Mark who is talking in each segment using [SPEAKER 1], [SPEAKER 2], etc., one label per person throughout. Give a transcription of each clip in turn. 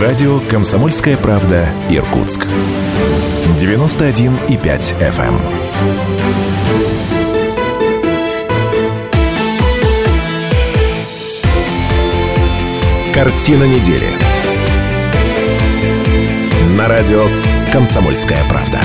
[SPEAKER 1] Радио «Комсомольская правда» Иркутск. 91,5 FM. Картина недели. На радио «Комсомольская правда».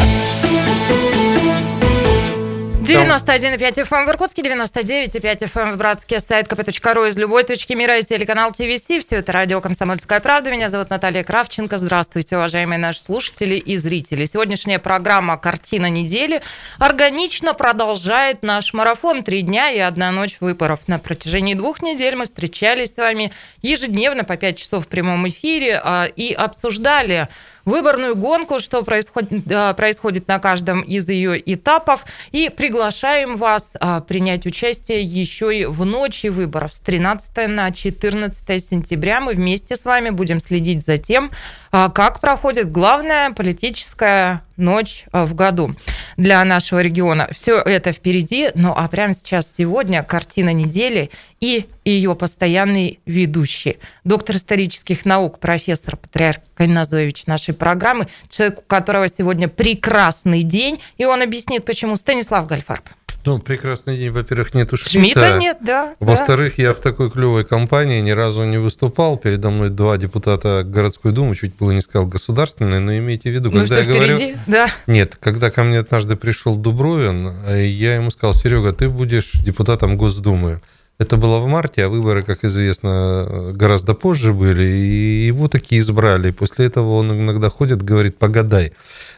[SPEAKER 2] 91,5 FM эм в Иркутске, 99,5 FM эм в Братске, сайт kp.ru из любой точки мира и телеканал ТВС. Все это радио «Комсомольская правда». Меня зовут Наталья Кравченко. Здравствуйте, уважаемые наши слушатели и зрители. Сегодняшняя программа «Картина недели» органично продолжает наш марафон. Три дня и одна ночь выборов. На протяжении двух недель мы встречались с вами ежедневно по 5 часов в прямом эфире а, и обсуждали выборную гонку, что происходит, происходит на каждом из ее этапов. И приглашаем вас а, принять участие еще и в ночи выборов с 13 на 14 сентября. Мы вместе с вами будем следить за тем, а, как проходит главная политическая ночь а, в году для нашего региона. Все это впереди, ну а прямо сейчас, сегодня, картина недели и ее постоянный ведущий, доктор исторических наук, профессор Патриарх Кайназович нашей программы, человек, у которого сегодня прекрасный день, и он объяснит, почему Станислав Гальфарб.
[SPEAKER 3] Ну, прекрасный день. Во-первых, нету
[SPEAKER 2] Шмидта. Шмидта нет, да.
[SPEAKER 3] Во-вторых,
[SPEAKER 2] да.
[SPEAKER 3] я в такой клевой компании ни разу не выступал. Передо мной два депутата городской думы, чуть было не сказал государственной, но имейте в виду,
[SPEAKER 2] ну, когда я
[SPEAKER 3] впереди,
[SPEAKER 2] говорю... да.
[SPEAKER 3] Нет, когда ко мне однажды пришел Дубровин, я ему сказал, Серега, ты будешь депутатом Госдумы. Это было в марте, а выборы, как известно, гораздо позже были, и его такие избрали. После этого он иногда ходит, говорит, погадай.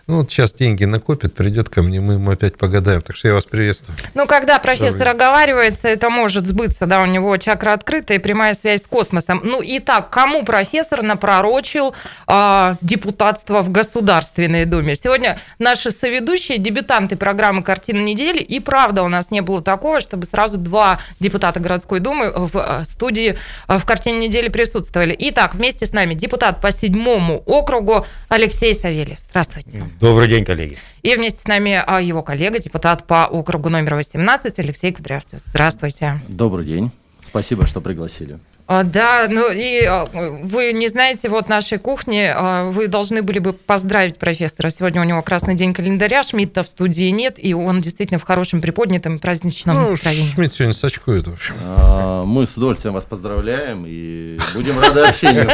[SPEAKER 3] Ну, вот сейчас деньги накопит, придет ко мне, мы ему опять погадаем. Так что я вас приветствую.
[SPEAKER 2] Ну, когда профессор Добрый. оговаривается, это может сбыться, да, у него чакра открыта и прямая связь с космосом. Ну, и так, кому профессор напророчил э, депутатство в Государственной Думе? Сегодня наши соведущие, дебютанты программы «Картина недели», и правда у нас не было такого, чтобы сразу два депутата городской думы в а, студии а, в «Картине недели» присутствовали. Итак, вместе с нами депутат по седьмому округу Алексей Савельев. Здравствуйте.
[SPEAKER 4] Добрый день, коллеги.
[SPEAKER 2] И вместе с нами а, его коллега, депутат по округу номер 18 Алексей Кудрявцев. Здравствуйте.
[SPEAKER 5] Добрый день. Спасибо, что пригласили.
[SPEAKER 2] А, да, ну и а, вы не знаете вот нашей кухни, а, вы должны были бы поздравить профессора. Сегодня у него красный день календаря, Шмидта в студии нет, и он действительно в хорошем приподнятом праздничном ну, настроении.
[SPEAKER 3] Шмидт сегодня сачкует, в общем.
[SPEAKER 5] Мы с удовольствием вас поздравляем и будем рады общению.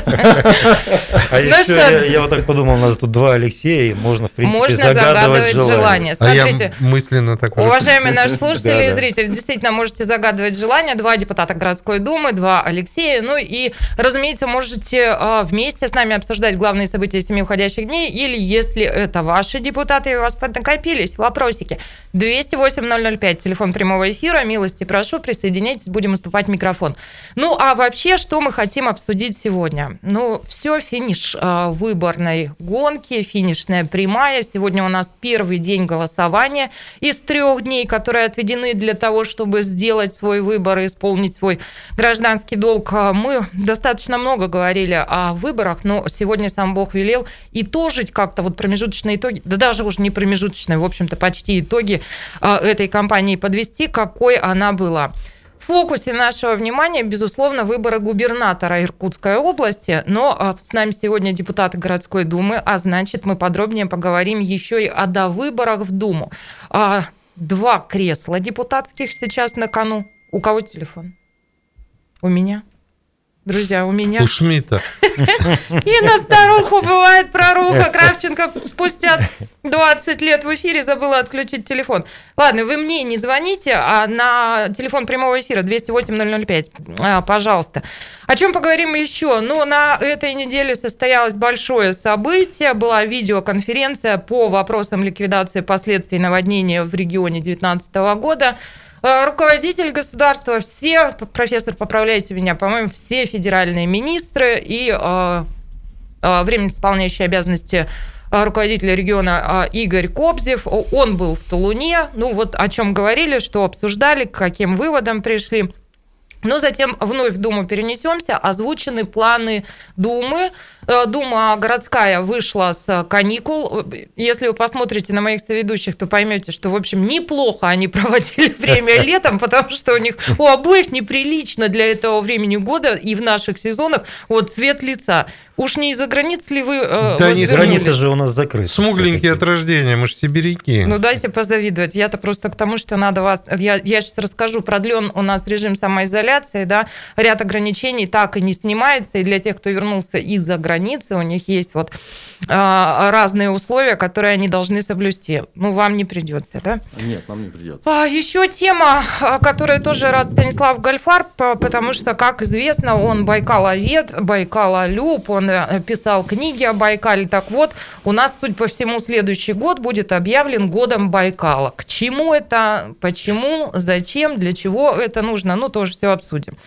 [SPEAKER 4] А ну еще я вот так подумал, у нас тут два Алексея, и можно, в принципе, загадывать желание.
[SPEAKER 3] Смотрите, мысленно так
[SPEAKER 2] Уважаемые наши слушатели и зрители, действительно можете загадывать желание. Два депутата городской думы, два Алексея Алексея. Ну и, разумеется, можете а, вместе с нами обсуждать главные события семи уходящих дней, или если это ваши депутаты и у вас накопились вопросики. 208-005, телефон прямого эфира, милости прошу, присоединяйтесь, будем уступать микрофон. Ну, а вообще, что мы хотим обсудить сегодня? Ну, все, финиш а, выборной гонки, финишная прямая. Сегодня у нас первый день голосования из трех дней, которые отведены для того, чтобы сделать свой выбор и исполнить свой гражданский долг а, мы достаточно много говорили о выборах, но сегодня сам Бог велел и тоже как-то вот промежуточные итоги, да даже уже не промежуточные, в общем-то, почти итоги а, этой кампании подвести, какой она была. В фокусе нашего внимания, безусловно, выборы губернатора Иркутской области, но а, с нами сегодня депутаты городской думы, а значит, мы подробнее поговорим еще и о довыборах в Думу. Два кресла депутатских сейчас на кону. У кого телефон? У меня друзья, у меня...
[SPEAKER 3] У Шмидта.
[SPEAKER 2] И на старуху бывает проруха. Кравченко спустя 20 лет в эфире забыла отключить телефон. Ладно, вы мне не звоните, а на телефон прямого эфира 208-005, а, пожалуйста. О чем поговорим еще? Ну, на этой неделе состоялось большое событие. Была видеоконференция по вопросам ликвидации последствий наводнения в регионе 2019 года. Э, руководитель государства, все, профессор, поправляйте меня, по-моему, все федеральные министры и э, э, временно исполняющие обязанности э, руководителя региона э, Игорь Кобзев, он был в Тулуне, ну вот о чем говорили, что обсуждали, к каким выводам пришли. Но затем вновь в Думу перенесемся. Озвучены планы Думы Дума городская вышла с каникул. Если вы посмотрите на моих соведущих, то поймете, что, в общем, неплохо они проводили время летом, потому что у них у обоих неприлично для этого времени года и в наших сезонах вот цвет лица. Уж не из-за границ ли вы
[SPEAKER 4] э, Да не границы же у нас закрыты.
[SPEAKER 3] Смугленькие от рождения, мы же сибиряки.
[SPEAKER 2] Ну дайте позавидовать. Я-то просто к тому, что надо вас... Я, я сейчас расскажу, продлен у нас режим самоизоляции, да, ряд ограничений так и не снимается, и для тех, кто вернулся из-за границы, у них есть вот э, разные условия, которые они должны соблюсти. Ну, вам не придется, да?
[SPEAKER 5] Нет, нам не придется.
[SPEAKER 2] А, еще тема, которую тоже рад Станислав Гольфар, потому что, как известно, он Байкаловед, Байкалолюб, он э, писал книги о Байкале. Так вот, у нас, судя по всему, следующий год будет объявлен годом Байкала. К чему это, почему, зачем, для чего это нужно, ну, тоже все обсудим.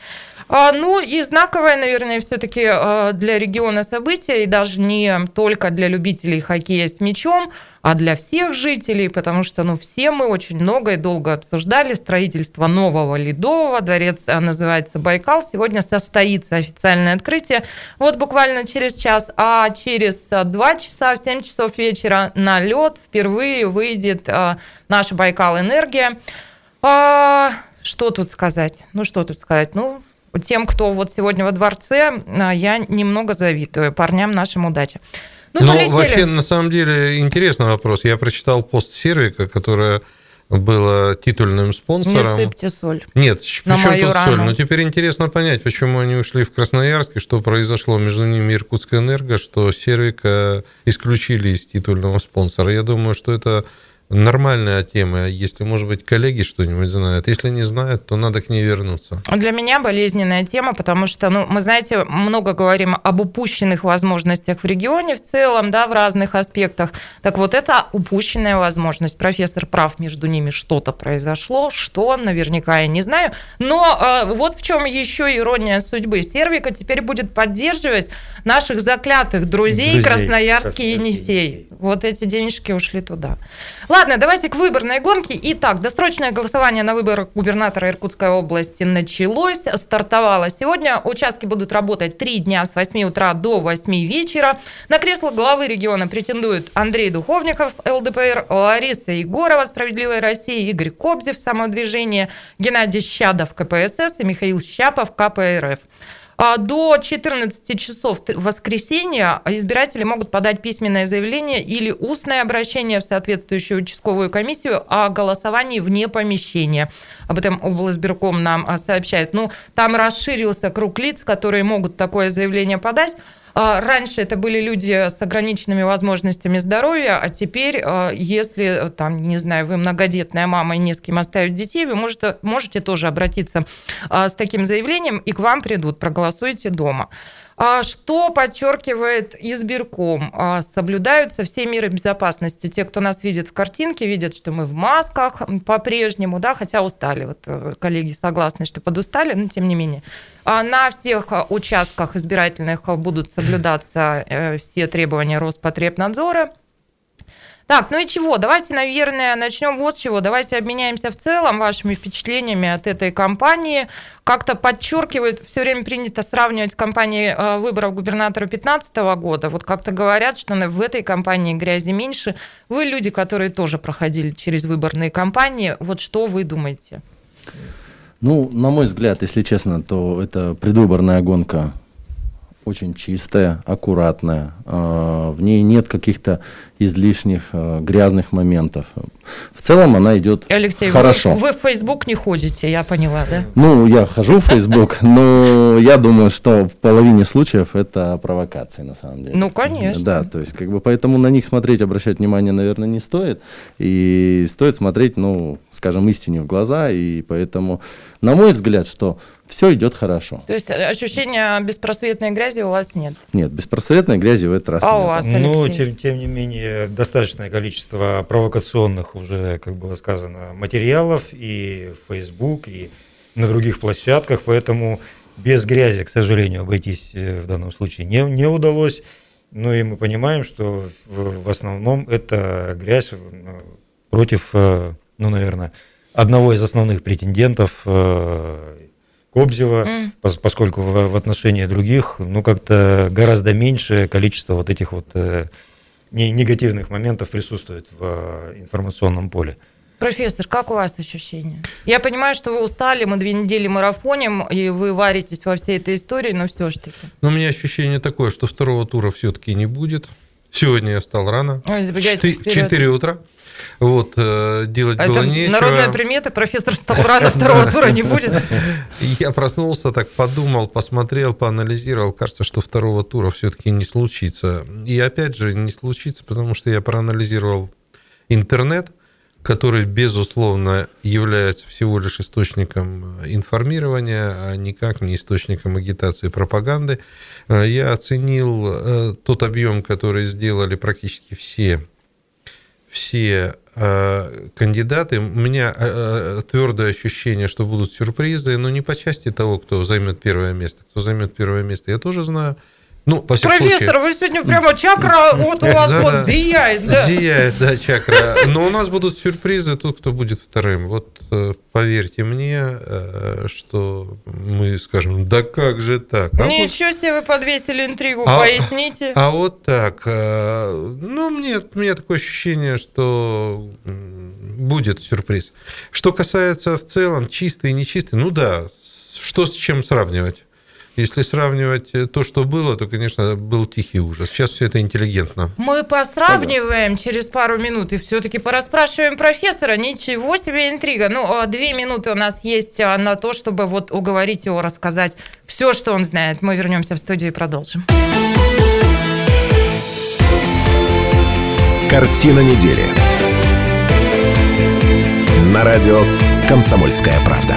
[SPEAKER 2] А, ну и знаковое, наверное, все-таки а, для региона событие, и даже не только для любителей хоккея с мячом, а для всех жителей, потому что ну, все мы очень много и долго обсуждали строительство нового Ледового. Дворец а, называется Байкал. Сегодня состоится официальное открытие. Вот буквально через час, а через два часа, в 7 часов вечера на лед впервые выйдет наша Байкал Энергия. Что тут сказать? Ну, что тут сказать? Ну, тем, кто вот сегодня во дворце, а, я немного завидую парням нашим удачи.
[SPEAKER 3] Ну, ну вообще, на самом деле, интересный вопрос. Я прочитал пост Сервика, которая была титульным спонсором.
[SPEAKER 2] Не сыпьте соль.
[SPEAKER 3] Нет, на причем тут рану. соль? Но теперь интересно понять, почему они ушли в Красноярск, и что произошло между ними Иркутская энерго, что Сервика исключили из титульного спонсора. Я думаю, что это нормальная тема. Если, может быть, коллеги что-нибудь знают. Если не знают, то надо к ней вернуться.
[SPEAKER 2] Для меня болезненная тема, потому что, ну, мы, знаете, много говорим об упущенных возможностях в регионе в целом, да, в разных аспектах. Так вот, это упущенная возможность. Профессор прав, между ними что-то произошло, что, наверняка, я не знаю. Но э, вот в чем еще ирония судьбы. Сервика теперь будет поддерживать наших заклятых друзей, друзей Красноярский и Енисей. Вот эти денежки ушли туда. Ладно, давайте к выборной гонке. Итак, досрочное голосование на выборах губернатора Иркутской области началось, стартовало сегодня. Участки будут работать три дня с 8 утра до 8 вечера. На кресло главы региона претендуют Андрей Духовников, ЛДПР, Лариса Егорова, Справедливая Россия, Игорь Кобзев, Самодвижение, Геннадий Щадов, КПСС и Михаил Щапов, КПРФ. А до 14 часов воскресенья избиратели могут подать письменное заявление или устное обращение в соответствующую участковую комиссию о голосовании вне помещения. Об этом облсбирком нам а, сообщает. Ну, там расширился круг лиц, которые могут такое заявление подать. А, раньше это были люди с ограниченными возможностями здоровья, а теперь, а, если, там, не знаю, вы многодетная мама и не с кем оставить детей, вы можете, можете тоже обратиться а, с таким заявлением, и к вам придут, проголосуйте дома. А что подчеркивает избирком? А, соблюдаются все меры безопасности. Те, кто нас видит в картинке, видят, что мы в масках по-прежнему, да, хотя устали. Вот э, коллеги согласны, что подустали, но тем не менее. А на всех участках избирательных будут соблюдаться э, все требования Роспотребнадзора. Так, ну и чего? Давайте, наверное, начнем вот с чего. Давайте обменяемся в целом вашими впечатлениями от этой кампании. Как-то подчеркивают, все время принято сравнивать с кампанией э, выборов губернатора 2015 года. Вот как-то говорят, что в этой кампании грязи меньше. Вы люди, которые тоже проходили через выборные кампании. Вот что вы думаете?
[SPEAKER 5] Ну, на мой взгляд, если честно, то это предвыборная гонка очень чистая, аккуратная. А, в ней нет каких-то излишних а, грязных моментов. В целом она идет Алексей, хорошо.
[SPEAKER 2] Вы, вы в Facebook не ходите, я поняла, да?
[SPEAKER 5] Ну, я хожу в Facebook, но я думаю, что в половине случаев это провокации на самом деле.
[SPEAKER 2] Ну, конечно.
[SPEAKER 5] Да, то есть как бы поэтому на них смотреть, обращать внимание, наверное, не стоит. И стоит смотреть, ну, скажем, истине в глаза. И поэтому, на мой взгляд, что все идет хорошо.
[SPEAKER 2] То есть э, ощущения беспросветной грязи у вас нет?
[SPEAKER 5] Нет, беспросветной грязи в этот раз
[SPEAKER 2] а
[SPEAKER 5] нет.
[SPEAKER 2] у вас,
[SPEAKER 4] Ну, тем, тем не менее, достаточное количество провокационных уже, как было сказано, материалов и в Facebook, и на других площадках, поэтому без грязи, к сожалению, обойтись э, в данном случае не, не удалось. Ну и мы понимаем, что в, в основном это грязь э, против, ну, наверное, одного из основных претендентов Кобзева, mm. поскольку в, в отношении других, ну, как-то гораздо меньшее количество вот этих вот э, негативных моментов присутствует в э, информационном поле.
[SPEAKER 2] Профессор, как у вас ощущения? Я понимаю, что вы устали, мы две недели марафоним, и вы варитесь во всей этой истории, но все же таки.
[SPEAKER 3] Ну, у меня ощущение такое, что второго тура все-таки не будет. Сегодня я встал рано, Ой, в 4 утра. Вот, э, делать а было это нечего.
[SPEAKER 2] Народная примета, профессор встал рано, второго тура не будет.
[SPEAKER 3] Я проснулся, так подумал, посмотрел, поанализировал. Кажется, что второго тура все-таки не случится. И опять же, не случится, потому что я проанализировал интернет, который, безусловно, является всего лишь источником информирования, а никак не источником агитации и пропаганды. Э, я оценил э, тот объем, который сделали практически все все э, кандидаты. У меня э, э, твердое ощущение, что будут сюрпризы, но не по части того, кто займет первое место. Кто займет первое место, я тоже знаю.
[SPEAKER 2] Ну, по Профессор, случае... вы сегодня прямо чакра вот у вас да, вот да, зияет. Да.
[SPEAKER 3] Зияет, да, чакра. Но у нас будут сюрпризы, тот, кто будет вторым. Вот э, поверьте мне, э, что мы скажем, да как же так?
[SPEAKER 2] А Ничего вот... себе вы подвесили интригу, а, поясните.
[SPEAKER 3] А вот так. Э, ну, мне, меня такое ощущение, что будет сюрприз. Что касается в целом чистой и нечистой, ну да, что с чем сравнивать? Если сравнивать э, то, что было, то, конечно, был тихий ужас. Сейчас все это интеллигентно.
[SPEAKER 2] Мы посравниваем через пару минут и все-таки пораспрашиваем профессора. Ничего себе интрига. Ну, а две минуты у нас есть а, на то, чтобы вот уговорить его рассказать все, что он знает. Мы вернемся в студию и продолжим.
[SPEAKER 1] Картина недели. На радио «Комсомольская правда».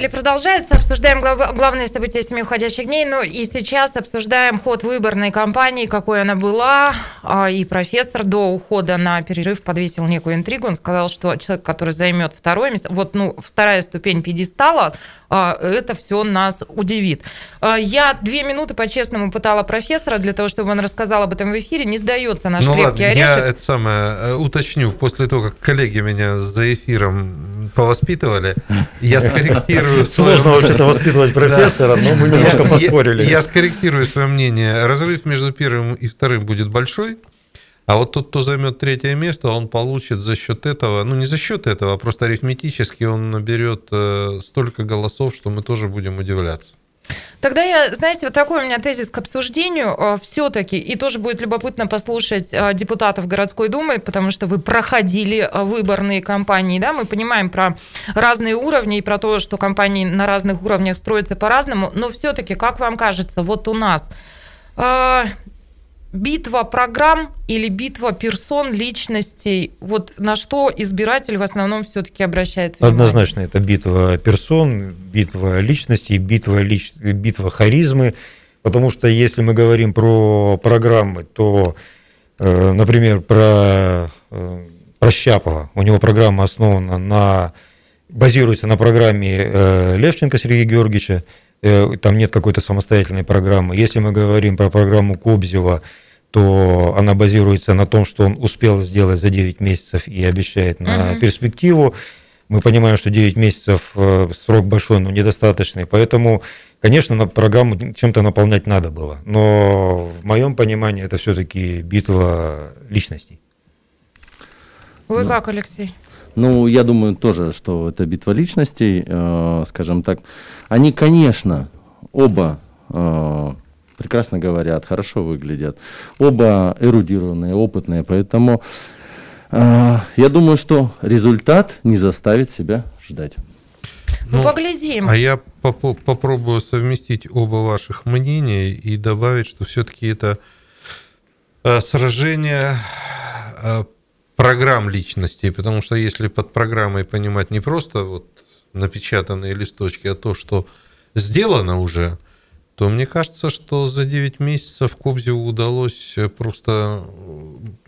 [SPEAKER 2] Недели продолжается. Обсуждаем глав... главные события семи уходящих дней. Ну и сейчас обсуждаем ход выборной кампании, какой она была. А, и профессор до ухода на перерыв подвесил некую интригу. Он сказал, что человек, который займет второе место, вот ну, вторая ступень пьедестала, а, это все нас удивит. А, я две минуты по-честному пытала профессора для того, чтобы он рассказал об этом в эфире. Не сдается наш ну, крепкий ладно,
[SPEAKER 3] орешек. Я это самое э, уточню. После того, как коллеги меня за эфиром повоспитывали, я скорректирую...
[SPEAKER 4] Сложно вообще-то воспитывать профессора, но мы немножко поспорили.
[SPEAKER 3] Я скорректирую свое мнение. Разрыв между первым и вторым будет большой. А вот тот, кто займет третье место, он получит за счет этого, ну не за счет этого, а просто арифметически он наберет э, столько голосов, что мы тоже будем удивляться.
[SPEAKER 2] Тогда я, знаете, вот такой у меня тезис к обсуждению. Э, все-таки, и тоже будет любопытно послушать э, депутатов городской думы, потому что вы проходили выборные кампании, да, мы понимаем про разные уровни и про то, что компании на разных уровнях строятся по-разному, но все-таки, как вам кажется, вот у нас битва программ или битва персон, личностей, вот на что избиратель в основном все-таки обращает
[SPEAKER 4] внимание? Однозначно, это битва персон, битва личностей, битва, лич... битва харизмы, потому что если мы говорим про программы, то, э, например, про, э, про Щапова, у него программа основана на, базируется на программе э, Левченко Сергея Георгиевича, там нет какой-то самостоятельной программы. Если мы говорим про программу Кобзева, то она базируется на том, что он успел сделать за 9 месяцев и обещает на угу. перспективу. Мы понимаем, что 9 месяцев э, срок большой, но недостаточный. Поэтому, конечно, на программу чем-то наполнять надо было. Но в моем понимании это все-таки битва личностей.
[SPEAKER 2] Вы как, Алексей?
[SPEAKER 5] Ну, я думаю тоже, что это битва личностей, э, скажем так. Они, конечно, оба э, прекрасно говорят, хорошо выглядят, оба эрудированные, опытные, поэтому э, я думаю, что результат не заставит себя ждать.
[SPEAKER 2] Ну, ну поглядим.
[SPEAKER 3] А я поп попробую совместить оба ваших мнения и добавить, что все-таки это э, сражение э, программ личностей, потому что если под программой понимать не просто вот напечатанные листочки, а то, что сделано уже, то мне кажется, что за 9 месяцев Кобзеву удалось просто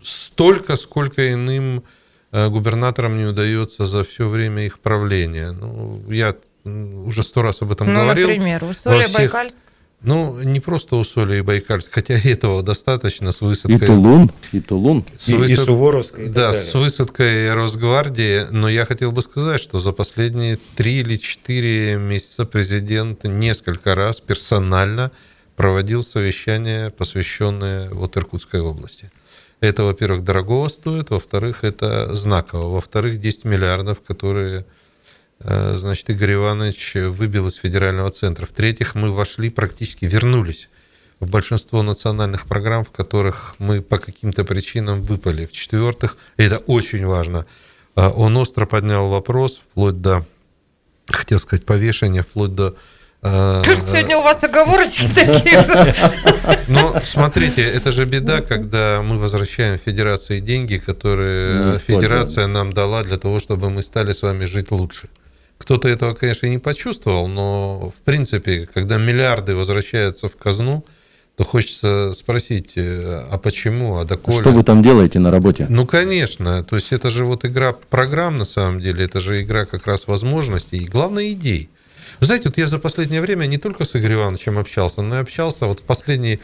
[SPEAKER 3] столько, сколько иным э, губернаторам не удается за все время их правления. Ну, я уже сто раз об этом
[SPEAKER 2] ну,
[SPEAKER 3] говорил.
[SPEAKER 2] например, Усолье,
[SPEAKER 3] всех...
[SPEAKER 2] Байкальск.
[SPEAKER 3] Ну, не просто Усолье и Байкальск, хотя и этого достаточно с высадкой...
[SPEAKER 5] И Тулун, и Тулун.
[SPEAKER 3] С
[SPEAKER 4] И, и
[SPEAKER 3] высад-
[SPEAKER 4] Суворовская. и так
[SPEAKER 3] Да,
[SPEAKER 4] далее.
[SPEAKER 3] с высадкой Росгвардии, но я хотел бы сказать, что за последние три или четыре месяца президент несколько раз персонально проводил совещания, посвященные вот Иркутской области. Это, во-первых, дорого стоит, во-вторых, это знаково, во-вторых, 10 миллиардов, которые, значит, Игорь Иванович выбил из федерального центра. В-третьих, мы вошли, практически вернулись в большинство национальных программ, в которых мы по каким-то причинам выпали. В-четвертых, и это очень важно, а, он остро поднял вопрос, вплоть до, хотел сказать, повешения, вплоть до... э,
[SPEAKER 2] Сегодня у вас оговорочки такие.
[SPEAKER 3] но смотрите, это же беда, когда мы возвращаем Федерации деньги, которые. Федерация нам дала для того, чтобы мы стали с вами жить лучше. Кто-то этого, конечно, не почувствовал, но в принципе, когда миллиарды возвращаются в казну, то хочется спросить, э, а почему, а доколе?
[SPEAKER 5] Что вы там делаете на работе?
[SPEAKER 3] Ну, конечно. То есть это же вот игра программ, на самом деле. Это же игра как раз возможностей и, главное, идей. Вы знаете, вот я за последнее время не только с Игорем Ивановичем общался, но и общался вот в последнее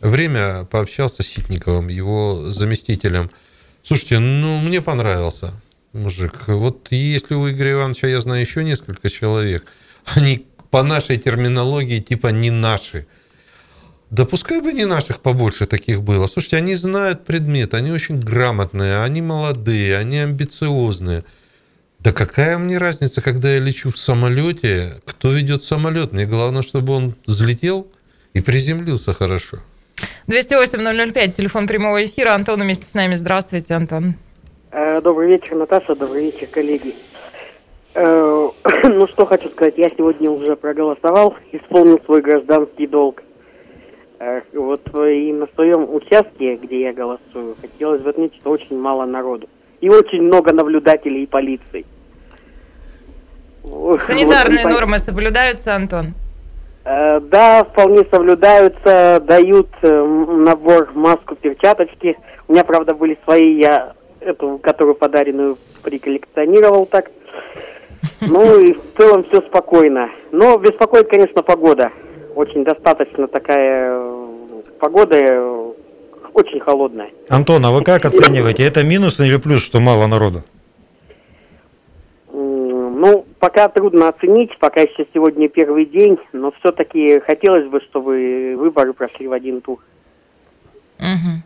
[SPEAKER 3] время пообщался с Ситниковым, его заместителем. Слушайте, ну, мне понравился мужик. Вот если у Игоря Ивановича, я знаю еще несколько человек, они по нашей терминологии типа не наши. Да пускай бы не наших побольше таких было. Слушайте, они знают предмет, они очень грамотные, они молодые, они амбициозные. Да какая мне разница, когда я лечу в самолете, кто ведет самолет? Мне главное, чтобы он взлетел и приземлился хорошо.
[SPEAKER 2] 208-005, телефон прямого эфира. Антон вместе с нами. Здравствуйте, Антон.
[SPEAKER 6] Э, Добрый вечер, Наташа, добрый вечер, коллеги. Э, Ну, что хочу сказать, я сегодня уже проголосовал, исполнил свой гражданский долг. Э, Вот и на своем участке, где я голосую, хотелось бы отметить, что очень мало народу. И очень много наблюдателей и полиции.
[SPEAKER 2] Санитарные
[SPEAKER 6] вот, и
[SPEAKER 2] нормы соблюдаются, Антон?
[SPEAKER 6] Да, вполне соблюдаются, дают набор, маску, перчаточки. У меня, правда, были свои, я эту, которую подаренную, приколлекционировал так. Ну и в целом все спокойно. Но беспокоит, конечно, погода. Очень достаточно такая э, погода, э, очень холодная.
[SPEAKER 4] Антон, а вы как оцениваете? Это минус или плюс, что мало народу?
[SPEAKER 6] Ну, пока трудно оценить, пока еще сегодня первый день, но все-таки хотелось бы, чтобы выборы прошли в один тур.
[SPEAKER 2] Мгм.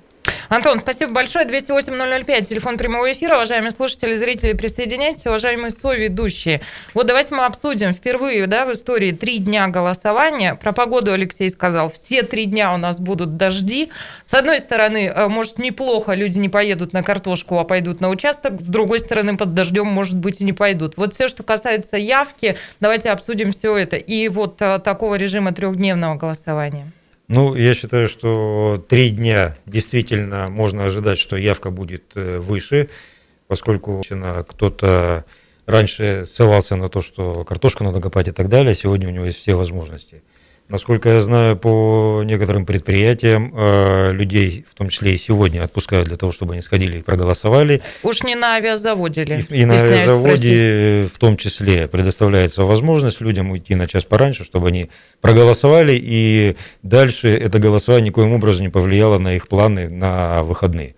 [SPEAKER 2] Антон, спасибо большое. 208-005, телефон прямого эфира. Уважаемые слушатели, зрители, присоединяйтесь. Уважаемые соведущие. Вот давайте мы обсудим впервые да, в истории три дня голосования. Про погоду Алексей сказал, все три дня у нас будут дожди. С одной стороны, э, может, неплохо, люди не поедут на картошку, а пойдут на участок. С другой стороны, под дождем, может быть, и не пойдут. Вот все, что касается явки, давайте обсудим все это. И вот э, такого режима трехдневного голосования.
[SPEAKER 4] Ну, я считаю, что три дня действительно можно ожидать, что явка будет э, выше, поскольку кто-то раньше ссылался на то, что картошку надо копать и так далее, сегодня у него есть все возможности. Насколько я знаю, по некоторым предприятиям э, людей, в том числе и сегодня, отпускают для того, чтобы они сходили и проголосовали.
[SPEAKER 2] Уж не на авиазаводе ли?
[SPEAKER 4] И, и на
[SPEAKER 2] Стесняюсь спросить.
[SPEAKER 4] в том числе предоставляется возможность людям уйти на час пораньше, чтобы они проголосовали, и дальше это голосование никоим образом не повлияло на их планы на выходные.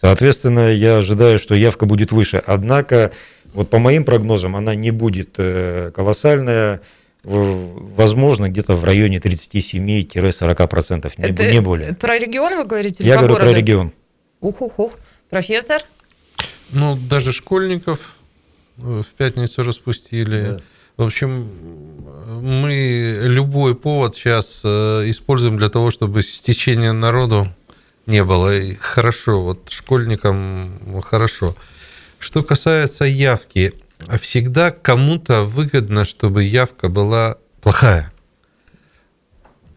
[SPEAKER 4] Соответственно, я ожидаю, что явка будет выше. Однако, вот по моим прогнозам, она не будет э, колоссальная, возможно, где-то в районе 37-40%, не,
[SPEAKER 2] Это-
[SPEAKER 4] не более.
[SPEAKER 2] про регион вы говорите? или
[SPEAKER 4] Я говорю про
[SPEAKER 2] городу?
[SPEAKER 4] регион.
[SPEAKER 2] Ух-ух-ух. Профессор?
[SPEAKER 3] Ну, даже школьников э, в пятницу распустили.
[SPEAKER 4] Да.
[SPEAKER 3] В общем, мы любой повод сейчас э, используем для того, чтобы стечения народу не было. И хорошо, вот школьникам хорошо. Что касается явки, всегда кому-то выгодно, чтобы явка была плохая.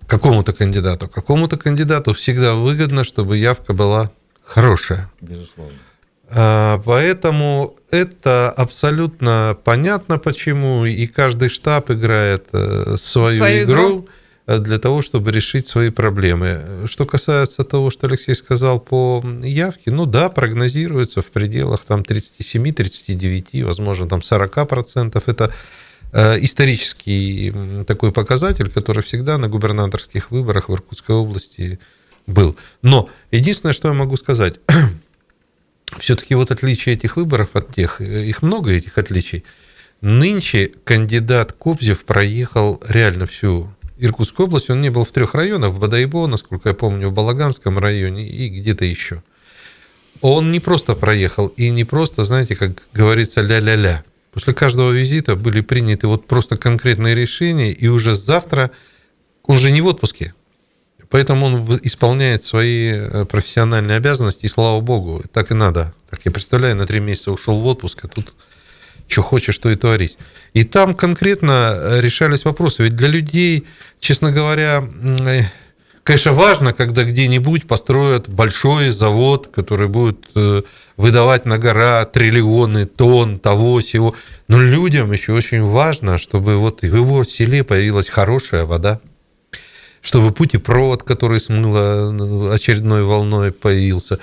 [SPEAKER 3] Какому-то кандидату. Какому-то кандидату всегда выгодно, чтобы явка была хорошая.
[SPEAKER 4] Безусловно.
[SPEAKER 3] А, Поэтому это абсолютно понятно, почему. И каждый штаб играет э, свою,
[SPEAKER 2] Свою
[SPEAKER 3] игру,
[SPEAKER 2] игру.
[SPEAKER 3] Э, для того, чтобы решить свои проблемы. Что касается того, что Алексей сказал по явке, ну да, прогнозируется в пределах там 37-39, возможно, там 40%. Это э, исторический такой показатель, который всегда на губернаторских выборах в Иркутской области был. Но единственное, что я могу сказать, все-таки вот отличие этих выборов от тех, э, их много этих отличий. Нынче кандидат Кобзев проехал реально всю Иркутскую область. Он не был в трех районах, в Бадайбо, насколько я помню, в Балаганском районе и где-то еще. Он не просто проехал и не просто, знаете, как говорится, ля-ля-ля. После каждого визита были приняты вот просто конкретные решения, и уже завтра он же не в отпуске, Поэтому он исполняет свои э, профессиональные обязанности, и слава богу, так и надо. Так я представляю, на три месяца ушел в отпуск, а тут что хочешь, что и творить. И там конкретно э, решались вопросы. Ведь для людей, честно говоря, э, конечно, важно, когда где-нибудь построят большой завод, который будет выдавать на гора триллионы тонн того всего. Но людям еще очень важно, чтобы вот в его селе появилась хорошая вода чтобы путепровод, который смыло очередной волной, появился.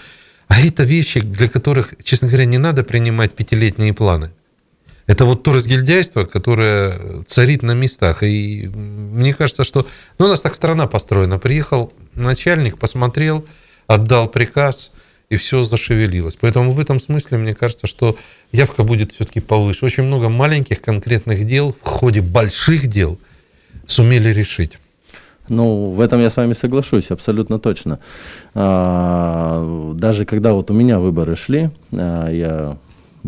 [SPEAKER 3] А это вещи, для которых, честно говоря, не надо принимать пятилетние планы. Это вот то разгильдяйство, которое царит на местах. И мне кажется, что ну, у нас так страна построена. Приехал начальник, посмотрел, отдал приказ, и все зашевелилось. Поэтому в этом смысле, мне кажется, что явка будет все-таки повыше. Очень много маленьких конкретных дел в ходе больших дел сумели решить.
[SPEAKER 5] Ну, в этом я с вами соглашусь, абсолютно точно. А, даже когда вот у меня выборы шли, а, я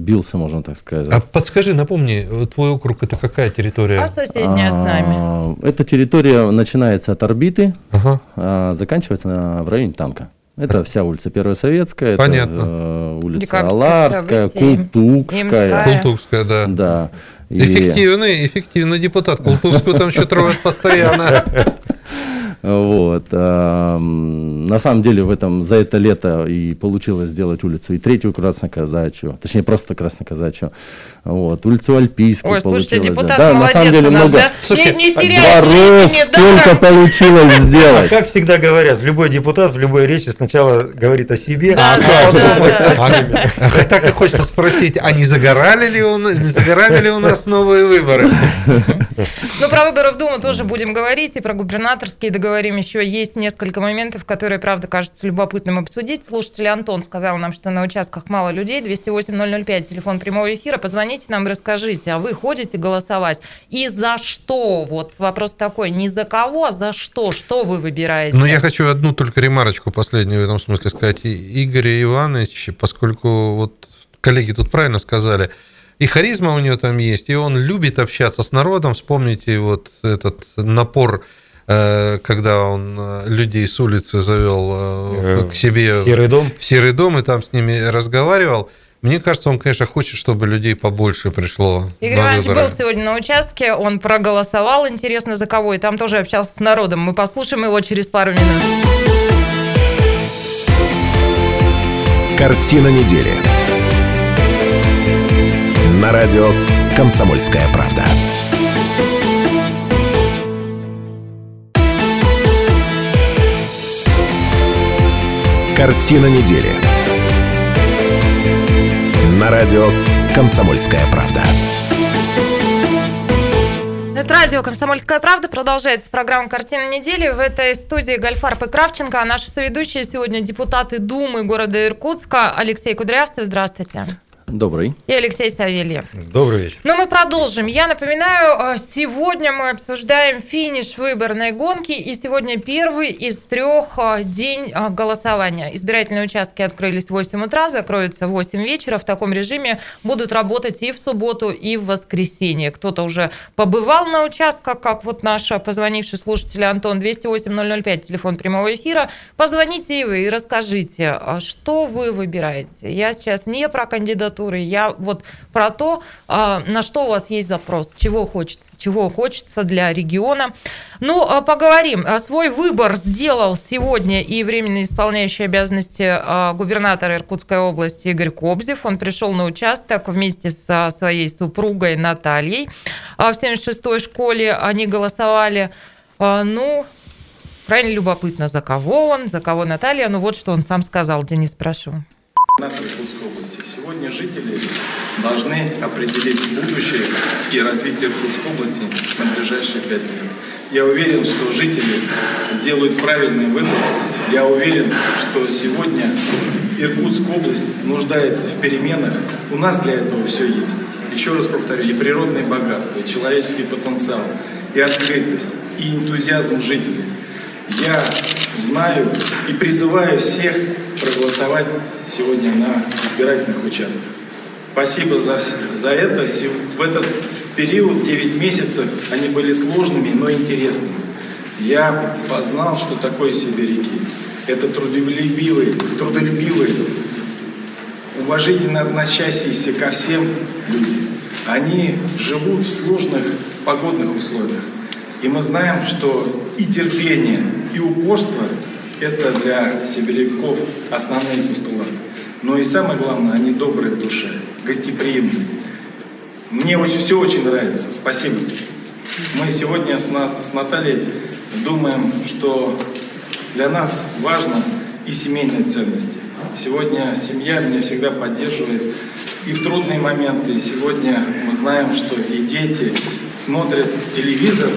[SPEAKER 5] бился, можно так сказать.
[SPEAKER 3] А подскажи, напомни, твой округ это какая территория?
[SPEAKER 2] А соседняя с нами?
[SPEAKER 5] А, эта территория начинается от орбиты, ага. а, заканчивается на, в районе танка. Это вся улица Первая Советская,
[SPEAKER 3] Понятно. это
[SPEAKER 5] э, улица Аларская, Култукская.
[SPEAKER 3] Култукская, да.
[SPEAKER 5] Да.
[SPEAKER 3] И... Эффективный, эффективный депутат. Култукскую там что трогают постоянно.
[SPEAKER 5] Вот. А, на самом деле в этом, за это лето и получилось сделать улицу и третью Красноказачью, точнее просто Красноказачью, вот, улицу Альпийскую Ой,
[SPEAKER 2] слушайте, депутат
[SPEAKER 5] да,
[SPEAKER 2] молодец на самом деле
[SPEAKER 5] много
[SPEAKER 2] да? Слушайте, не, не
[SPEAKER 5] дворов сколько получилось сделать.
[SPEAKER 4] Как всегда говорят, любой депутат в любой речи сначала говорит о себе,
[SPEAKER 2] а
[SPEAKER 3] потом Так и хочется спросить, а не загорали ли у нас, не загорали ли у нас новые выборы?
[SPEAKER 2] Ну, про выборы в Думу тоже будем говорить, и про губернаторские договоры поговорим еще. Есть несколько моментов, которые, правда, кажется любопытным обсудить. Слушатель Антон сказал нам, что на участках мало людей. 208-005, телефон прямого эфира. Позвоните нам, расскажите, а вы ходите голосовать? И за что? Вот вопрос такой, не за кого, а за что? Что вы выбираете?
[SPEAKER 3] Ну, я хочу одну только ремарочку последнюю в этом смысле сказать. Игорь Иванович, поскольку вот коллеги тут правильно сказали, и харизма у него там есть, и он любит общаться с народом. Вспомните вот этот напор когда он э, людей с улицы завел э, к себе
[SPEAKER 4] в серый дом,
[SPEAKER 3] в серый дом и там с ними разговаривал. Мне кажется, он, конечно, хочет, чтобы людей побольше пришло.
[SPEAKER 2] Игорь Иванович был сегодня на участке, он проголосовал, интересно, за кого, и там тоже общался с народом. Мы послушаем его через пару минут.
[SPEAKER 1] Картина недели. На радио «Комсомольская правда». Картина недели. На радио «Комсомольская правда».
[SPEAKER 2] Это радио «Комсомольская правда». Продолжается программа «Картина недели». В этой студии Гольфарб и Кравченко. А наши соведущие сегодня депутаты Думы города Иркутска Алексей Кудрявцев. Здравствуйте.
[SPEAKER 5] Добрый.
[SPEAKER 2] И Алексей Савельев.
[SPEAKER 4] Добрый вечер.
[SPEAKER 2] Ну, мы продолжим. Я напоминаю, э, сегодня мы обсуждаем финиш выборной гонки, и сегодня первый из трех э, день э, голосования. Избирательные участки открылись в 8 утра, закроются в 8 вечера. В таком режиме будут работать и в субботу, и в воскресенье. Кто-то уже побывал на участках, как вот наш позвонивший слушатель Антон 208-005, телефон прямого эфира. Позвоните и вы и расскажите, что вы выбираете. Я сейчас не про кандидатуру кандидатуры. Я вот про то, а, на что у вас есть запрос, чего хочется, чего хочется для региона. Ну, а, поговорим. А, свой выбор сделал сегодня и временно исполняющий обязанности губернатора Иркутской области Игорь Кобзев. Он пришел на участок вместе со своей супругой Натальей. В 76-й школе они голосовали. Ну, крайне любопытно, за кого он, за кого Наталья. Ну вот что он сам сказал, Денис, прошу.
[SPEAKER 7] Губернатор Иркутской области сегодня жители должны определить будущее и развитие Иркутской области на ближайшие пять лет. Я уверен, что жители сделают правильный выбор. Я уверен, что сегодня Иркутская область нуждается в переменах. У нас для этого все есть. Еще раз повторю, и природные богатства, и человеческий потенциал, и открытость, и энтузиазм жителей. Я знаю и призываю всех проголосовать сегодня на избирательных участках. Спасибо за, за это. В этот период, 9 месяцев, они были сложными, но интересными. Я познал, что такое сибиряки. Это трудолюбивые, трудолюбивые, уважительно относящиеся ко всем люди. Они живут в сложных погодных условиях. И мы знаем, что и терпение, и упорство – это для сибиряков основные постулаты. Но и самое главное, они добрые в душе, гостеприимные. Мне очень, все очень нравится. Спасибо. Мы сегодня с, с Натальей думаем, что для нас важно и семейные ценности. Сегодня семья меня всегда поддерживает и в трудные моменты. Сегодня мы знаем, что и дети смотрят телевизор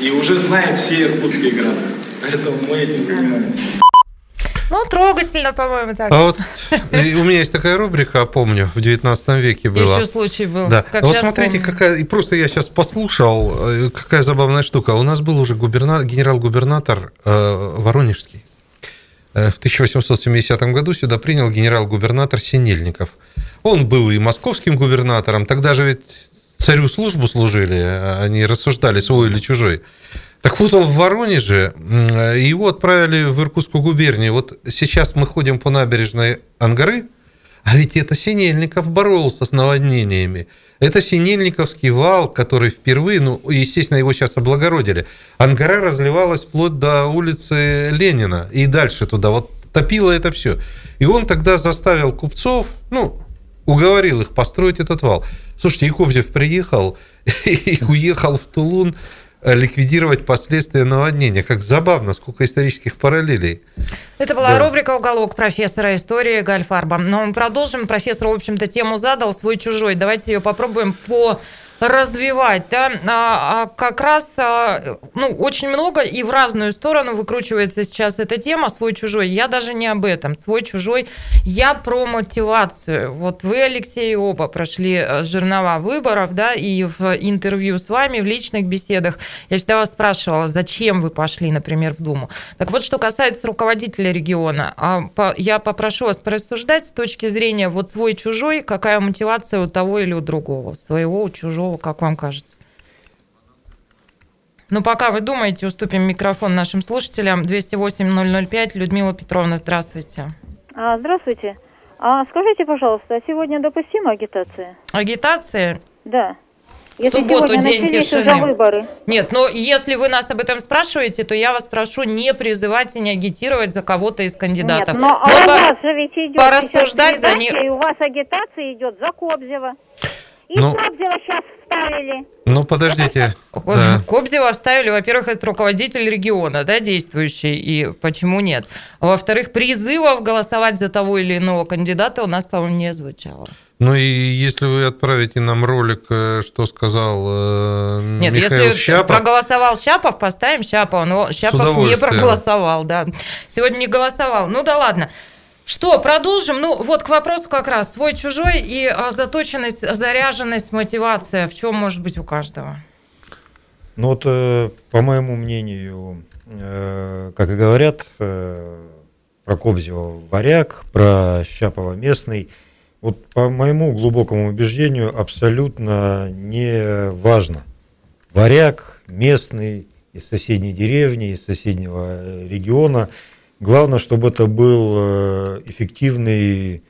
[SPEAKER 7] и уже знают все иркутские города. Поэтому мы этим занимаемся.
[SPEAKER 2] Ну, трогательно, по-моему, так.
[SPEAKER 3] А вот у меня есть такая рубрика, помню, в 19 веке была.
[SPEAKER 2] Еще случай был.
[SPEAKER 3] Да. Как вот смотрите, помню. какая, и просто я сейчас послушал, э, какая забавная штука. У нас был уже губерна, генерал-губернатор э, Воронежский. Э, в 1870 году сюда принял генерал-губернатор Синельников. Он был и московским губернатором, тогда же ведь царю службу служили, а они рассуждали, свой или чужой. Так вот он в Воронеже, его отправили в Иркутскую губернию. Вот сейчас мы ходим по набережной Ангары, а ведь это Синельников боролся с наводнениями. Это Синельниковский вал, который впервые, ну, естественно, его сейчас облагородили. Ангара разливалась вплоть до улицы Ленина и дальше туда. Вот топило это все. И он тогда заставил купцов, ну, уговорил их построить этот вал. Слушайте, Яковлев приехал и уехал в Тулун Э, ликвидировать последствия наводнения. Как забавно, сколько исторических параллелей.
[SPEAKER 2] Это была да. рубрика «Уголок» профессора истории Гальфарба. Но мы продолжим. Профессор, в общем-то, тему задал, свой-чужой. Давайте ее попробуем по развивать, да, а, а как раз, а, ну, очень много и в разную сторону выкручивается сейчас эта тема свой-чужой. Я даже не об этом, свой-чужой. Я про мотивацию. Вот вы, Алексей, оба прошли э, жернова выборов, да, и в интервью с вами, в личных беседах я всегда вас спрашивала, зачем вы пошли, например, в Думу. Так вот, что касается руководителя региона, а, я попрошу вас порассуждать с точки зрения вот свой-чужой, какая мотивация у того или у другого, своего, у чужого Как вам кажется? Ну, пока вы думаете, уступим микрофон нашим слушателям. 208-005. Людмила Петровна, здравствуйте.
[SPEAKER 8] А, здравствуйте. А скажите, пожалуйста, сегодня допустима агитация?
[SPEAKER 2] Агитация?
[SPEAKER 8] Да.
[SPEAKER 2] Если субботу день тишины. Нет, но если вы нас об этом спрашиваете, то я вас прошу не призывать и не агитировать за кого-то из кандидатов. Нет,
[SPEAKER 8] но, но а у вас же ведь идет
[SPEAKER 2] порассуждать за них.
[SPEAKER 8] И у вас агитация идет за Кобзева. И ну, Кобзева сейчас вставили.
[SPEAKER 3] Ну, подождите.
[SPEAKER 2] Да. Кобзева вставили, во-первых, это руководитель региона, да, действующий, и почему нет? Во-вторых, призывов голосовать за того или иного кандидата у нас, по-моему, не звучало.
[SPEAKER 3] Ну и если вы отправите нам ролик, э, что сказал э, Нет, Михаил
[SPEAKER 2] если
[SPEAKER 3] Щапов...
[SPEAKER 2] проголосовал Щапов, поставим Щапова, но Щапов не проголосовал, да. Сегодня не голосовал. Ну да ладно. Что, продолжим? Ну, вот к вопросу как раз. Свой-чужой и а, заточенность, заряженность, мотивация. В чем может быть у каждого?
[SPEAKER 4] Ну вот, э, по моему мнению, э, как и говорят, э, про Кобзева варяг, про Щапова местный, вот по моему глубокому убеждению абсолютно не важно. Варяг местный, из соседней деревни, из соседнего региона – Главное, чтобы это был э, эффективный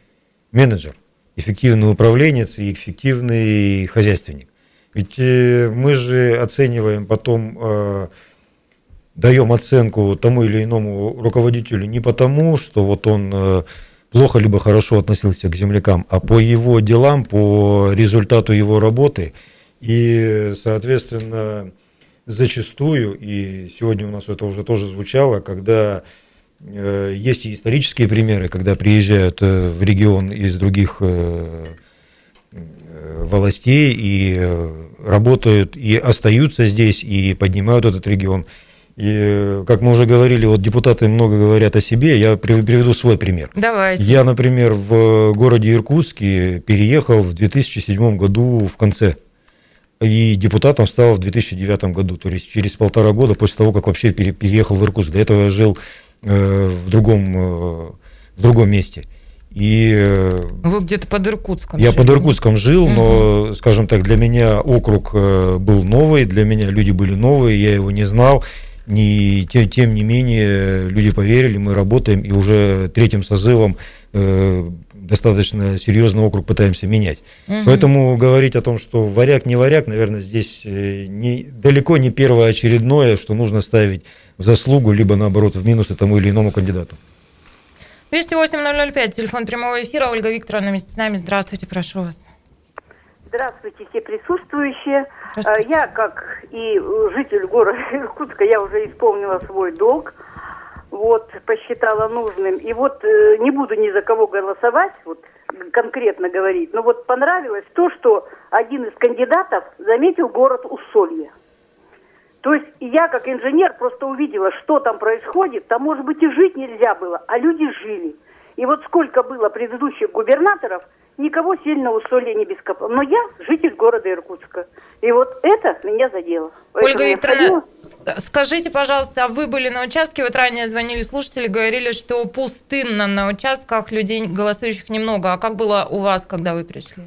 [SPEAKER 4] менеджер, эффективный управленец и эффективный хозяйственник. Ведь э, мы же оцениваем потом, э, даем оценку тому или иному руководителю не потому, что вот он плохо либо хорошо относился к землякам, а по его делам, по результату его работы. И, соответственно, зачастую, и сегодня у нас это уже тоже звучало, когда есть и исторические примеры, когда приезжают э, в регион из других э, властей и работают, и остаются здесь, и поднимают этот регион. И, как мы уже говорили, вот депутаты много говорят о себе, я приведу свой пример.
[SPEAKER 2] Давайте.
[SPEAKER 4] Я, например, в городе Иркутске переехал в 2007 году в конце. И депутатом стал в 2009 году, то есть через полтора года после того, как вообще переехал в Иркутск. До этого я жил Э, в другом, э, в другом месте. И
[SPEAKER 2] э, Вы где-то под Иркутском
[SPEAKER 4] Я жили. под Иркутском жил, угу. но, скажем так, для меня округ был новый, для меня люди были новые, я его не знал. Не, тем, тем не менее, люди поверили, мы работаем, и уже третьим созывом э, достаточно серьезный округ пытаемся менять. Угу. Поэтому говорить о том, что варяг не варяг, наверное, здесь не, далеко не первое очередное, что нужно ставить в заслугу, либо наоборот в минусы тому или иному кандидату.
[SPEAKER 2] 208-005, телефон прямого эфира. Ольга Викторовна вместе с нами. Здравствуйте, прошу вас.
[SPEAKER 9] Здравствуйте, все присутствующие. Здравствуйте. Я, как и житель города Иркутска, я уже исполнила свой долг. Вот, посчитала нужным. И вот э, не буду ни за кого голосовать, вот конкретно говорить, но вот понравилось то, что один из кандидатов заметил город Усолье. То есть я как инженер просто увидела, что там происходит. Там, может быть, и жить нельзя было, а люди жили. И вот сколько было предыдущих губернаторов, никого сильно усолья не бескопал. Но я житель города Иркутска. И вот это меня задело.
[SPEAKER 2] Ольга Викторовна, скажите, пожалуйста, а вы были на участке? Вот ранее звонили слушатели, говорили, что пустынно на участках, людей голосующих немного. А как было у вас, когда вы пришли?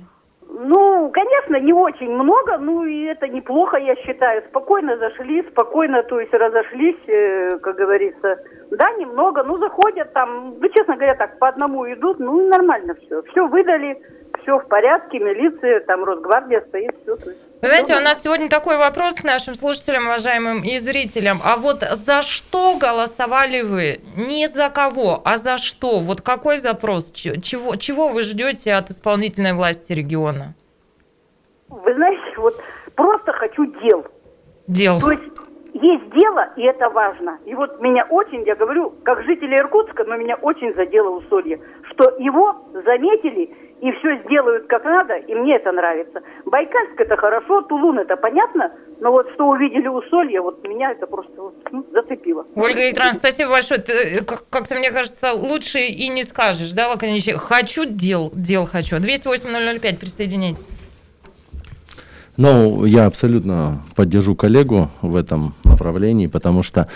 [SPEAKER 9] Ну, конечно, не очень много, ну и это неплохо, я считаю. Спокойно зашли, спокойно, то есть разошлись, э, как говорится. Да, немного, ну заходят там, ну, честно говоря, так по одному идут, ну нормально все. Все выдали, все в порядке, милиция, там Росгвардия стоит, все.
[SPEAKER 2] Вы знаете, у нас сегодня такой вопрос к нашим слушателям, уважаемым и зрителям. А вот за что голосовали вы? Не за кого, а за что? Вот какой запрос? Чего, чего вы ждете от исполнительной власти региона?
[SPEAKER 9] Вы знаете, вот просто хочу дел.
[SPEAKER 2] Дел.
[SPEAKER 9] То есть есть дело, и это важно. И вот меня очень, я говорю, как жители Иркутска, но меня очень задело Усолье, что его заметили и все сделают как надо, и мне это нравится. Байкальск это хорошо, Тулун это понятно, но вот что увидели у Солья, вот меня это просто ну, зацепило.
[SPEAKER 2] Ольга Викторовна, спасибо большое. Ты, э, как-то, мне кажется, лучше и не скажешь, да, лаконичнее. Хочу дел, дел хочу. 208-005, присоединяйтесь.
[SPEAKER 5] Ну, я абсолютно поддержу коллегу в этом направлении, потому что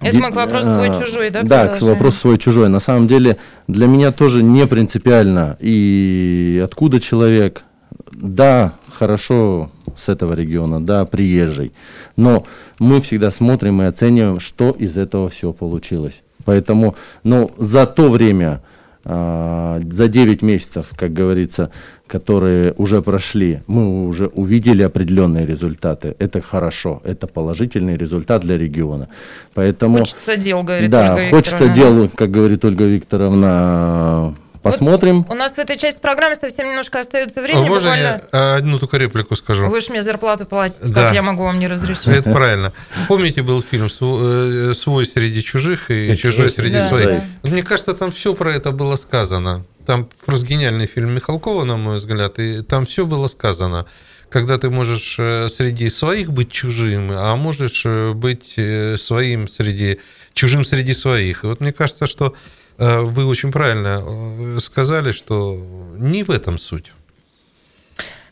[SPEAKER 2] это мы к вопросу свой-чужой, да?
[SPEAKER 5] Да, к вопросу свой-чужой. На самом деле для меня тоже не принципиально и откуда человек. Да, хорошо с этого региона, да, приезжий. Но мы всегда смотрим и оцениваем, что из этого все получилось. Поэтому, ну, за то время, за 9 месяцев, как говорится, которые уже прошли, мы уже увидели определенные результаты. Это хорошо, это положительный результат для региона. Поэтому,
[SPEAKER 2] хочется дел, говорит
[SPEAKER 5] да, Ольга хочется дел, как говорит Ольга Викторовна, Посмотрим. Вот
[SPEAKER 2] у нас в этой части программы совсем немножко остается времени. А
[SPEAKER 3] можно буквально... я одну только реплику скажу?
[SPEAKER 2] Вы же мне зарплату платите, да. как я могу вам не разрешить?
[SPEAKER 3] Это правильно. Помните, был фильм э, «Свой среди чужих» и «Чужой среди своих»? Мне кажется, там все про это было сказано. Там просто гениальный фильм Михалкова, на мой взгляд, и там все было сказано. Когда ты можешь э, среди своих быть чужим, а можешь э, быть своим среди чужим среди своих. И вот мне кажется, что вы очень правильно сказали, что не в этом суть.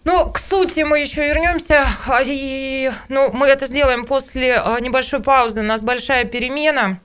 [SPEAKER 2] Ну, к сути мы еще вернемся. И, ну, мы это сделаем после небольшой паузы. У нас большая перемена.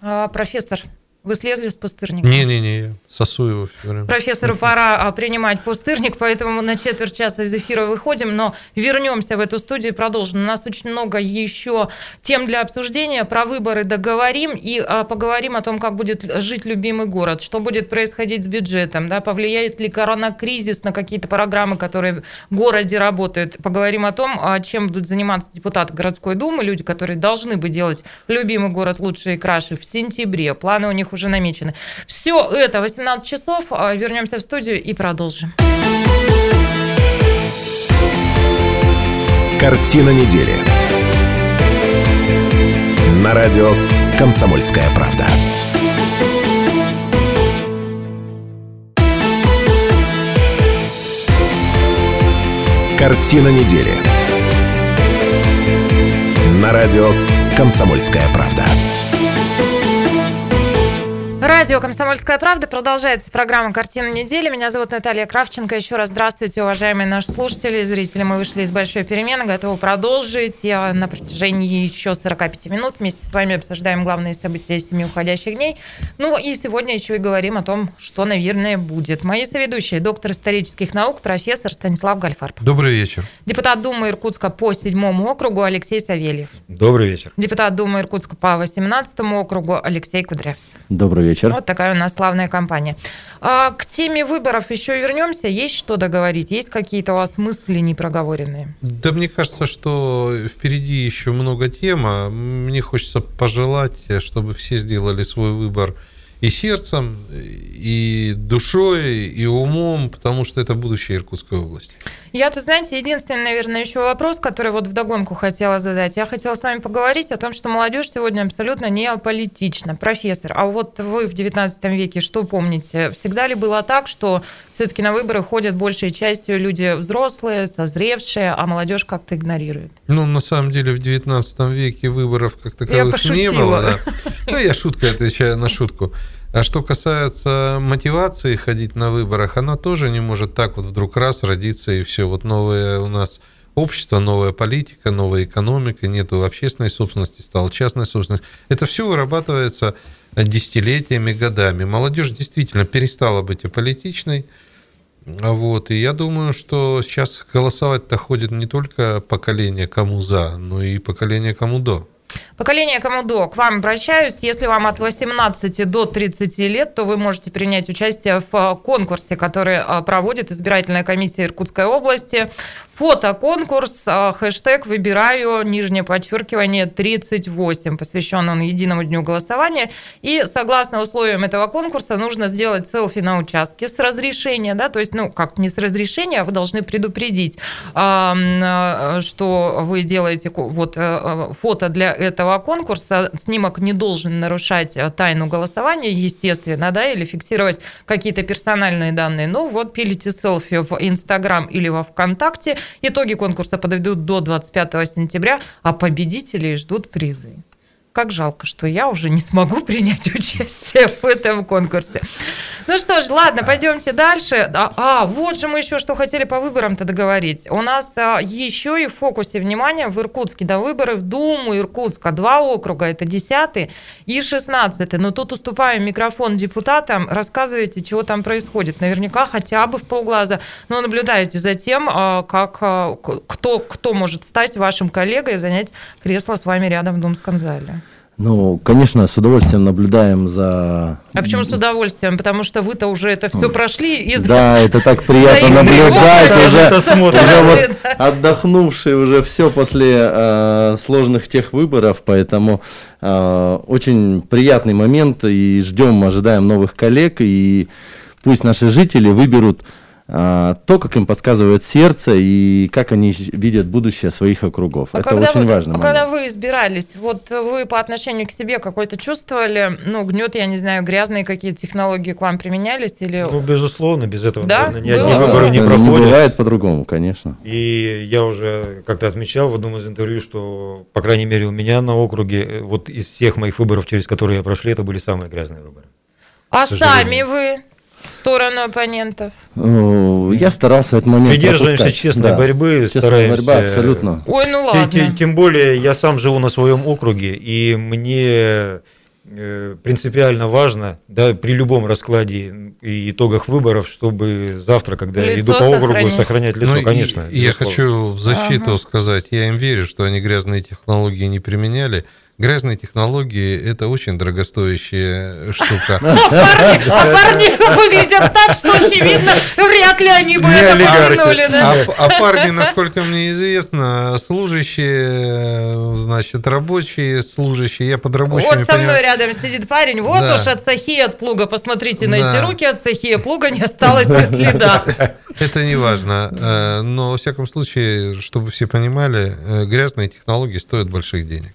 [SPEAKER 2] Профессор вы слезли с пустырника?
[SPEAKER 3] Не-не-не, сосу его все время.
[SPEAKER 2] Профессору пора а, принимать пустырник, поэтому на четверть часа из эфира выходим, но вернемся в эту студию и продолжим. У нас очень много еще тем для обсуждения. Про выборы договорим и а, поговорим о том, как будет жить любимый город, что будет происходить с бюджетом, да, повлияет ли коронакризис на какие-то программы, которые в городе работают. Поговорим о том, а, чем будут заниматься депутаты городской думы, люди, которые должны бы делать любимый город лучше и краше в сентябре. Планы у них уже намечены. Все это 18 часов. А, вернемся в студию и продолжим.
[SPEAKER 1] Картина недели. На радио «Комсомольская правда». Картина недели. На радио «Комсомольская правда».
[SPEAKER 2] Радио «Комсомольская правда». Продолжается программа «Картина недели». Меня зовут Наталья Кравченко. Еще раз здравствуйте, уважаемые наши слушатели и зрители. Мы вышли из большой перемены, готовы продолжить. Я на протяжении еще 45 минут вместе с вами обсуждаем главные события семи уходящих дней. Ну и сегодня еще и говорим о том, что, наверное, будет. Мои соведущие – доктор исторических наук, профессор Станислав Гальфарб.
[SPEAKER 3] Добрый вечер.
[SPEAKER 2] Депутат Думы Иркутска по седьмому округу Алексей Савельев.
[SPEAKER 4] Добрый вечер.
[SPEAKER 2] Депутат Думы Иркутска по 18 округу Алексей Кудрявцев.
[SPEAKER 5] Добрый вечер.
[SPEAKER 2] Вот такая у нас славная компания. А, к теме выборов еще вернемся. Есть что договорить? Есть какие-то у вас мысли непроговоренные?
[SPEAKER 3] Да мне кажется, что впереди еще много тем. А мне хочется пожелать, чтобы все сделали свой выбор и сердцем, и душой, и умом, потому что это будущее Иркутской области.
[SPEAKER 2] Я тут, знаете, единственный, наверное, еще вопрос, который вот вдогонку хотела задать. Я хотела с вами поговорить о том, что молодежь сегодня абсолютно не аполитична. Профессор, а вот вы в 19 веке что помните? Всегда ли было так, что все-таки на выборы ходят большей частью люди взрослые, созревшие, а молодежь как-то игнорирует?
[SPEAKER 3] Ну, на самом деле, в 19 веке выборов как таковых не было. Да. Ну, я шуткой отвечаю на шутку. А что касается мотивации ходить на выборах, она тоже не может так вот вдруг раз родиться и все. Вот новое у нас общество, новая политика, новая экономика, нету общественной собственности, стала частная собственность. Это все вырабатывается десятилетиями, годами. Молодежь действительно перестала быть аполитичной. Вот, и я думаю, что сейчас голосовать-то ходит не только поколение кому за, но и поколение кому до.
[SPEAKER 2] Поколение Комодо, к вам обращаюсь. Если вам от 18 до 30 лет, то вы можете принять участие в конкурсе, который а, проводит избирательная комиссия Иркутской области. Фотоконкурс, а, хэштег «Выбираю», нижнее подчеркивание, 38, посвящен он единому дню голосования. И согласно условиям этого конкурса нужно сделать селфи на участке с разрешения, да, то есть, ну, как не с разрешения, а вы должны предупредить, а, что вы делаете вот э, фото для этого конкурса. Снимок не должен нарушать тайну голосования, естественно, да, или фиксировать какие-то персональные данные. Ну, вот пилите селфи в Инстаграм или во Вконтакте, Итоги конкурса подойдут до 25 сентября, а победителей ждут призы как жалко, что я уже не смогу принять участие в этом конкурсе. Ну что ж, ладно, пойдемте дальше. А, а вот же мы еще что хотели по выборам-то договорить. У нас а, еще и в фокусе внимания в Иркутске до выборы в Думу Иркутска. Два округа, это 10 и 16. Но тут уступаем микрофон депутатам. Рассказывайте, чего там происходит. Наверняка хотя бы в полглаза. Но наблюдаете за тем, а, как, а, кто, кто может стать вашим коллегой и занять кресло с вами рядом в Думском зале.
[SPEAKER 5] Ну, конечно, с удовольствием наблюдаем за...
[SPEAKER 2] А почему с удовольствием? Потому что вы-то уже это все прошли
[SPEAKER 5] из... Да, это так приятно наблюдать, уже, уже вот отдохнувший уже все после э, сложных тех выборов, поэтому э, очень приятный момент, и ждем, ожидаем новых коллег, и пусть наши жители выберут то, как им подсказывает сердце и как они видят будущее своих округов. А Это очень
[SPEAKER 2] вы,
[SPEAKER 5] важно.
[SPEAKER 2] А когда вы избирались, вот вы по отношению к себе какой-то чувствовали, ну, гнет, я не знаю, грязные какие-то технологии к вам применялись? Или...
[SPEAKER 4] Ну, безусловно, без этого,
[SPEAKER 2] да?
[SPEAKER 4] наверное, ни одни выборы не проходят.
[SPEAKER 5] Не бывает по-другому, конечно.
[SPEAKER 4] И я уже как-то отмечал в одном из интервью, что, по крайней мере, у меня на округе, э, вот из всех моих выборов, через которые я прошли, это были самые грязные выборы.
[SPEAKER 2] А сами вы? Сторону оппонентов?
[SPEAKER 5] Я старался этот момент
[SPEAKER 4] Придерживаемся пропускать. честной да. борьбы,
[SPEAKER 5] Честная стараемся. борьба, абсолютно.
[SPEAKER 2] Ой, ну ладно.
[SPEAKER 4] Тем, тем более, я сам живу на своем округе, и мне э, принципиально важно, да, при любом раскладе и итогах выборов, чтобы завтра, когда лицо я иду по округу, сохранить, сохранять лицо, ну, конечно.
[SPEAKER 3] И, я хочу в защиту ага. сказать, я им верю, что они грязные технологии не применяли, Грязные технологии – это очень дорогостоящая штука.
[SPEAKER 2] А парни выглядят так, что, очевидно, вряд ли они бы это потянули.
[SPEAKER 3] А парни, насколько мне известно, служащие, значит, рабочие, служащие, я под рабочими
[SPEAKER 2] Вот со мной рядом сидит парень, вот уж от сахи, от плуга, посмотрите на эти руки, от сахи, плуга не осталось и следа.
[SPEAKER 3] Это не важно, э, но, во всяком случае, чтобы все понимали, э, грязные технологии стоят больших денег.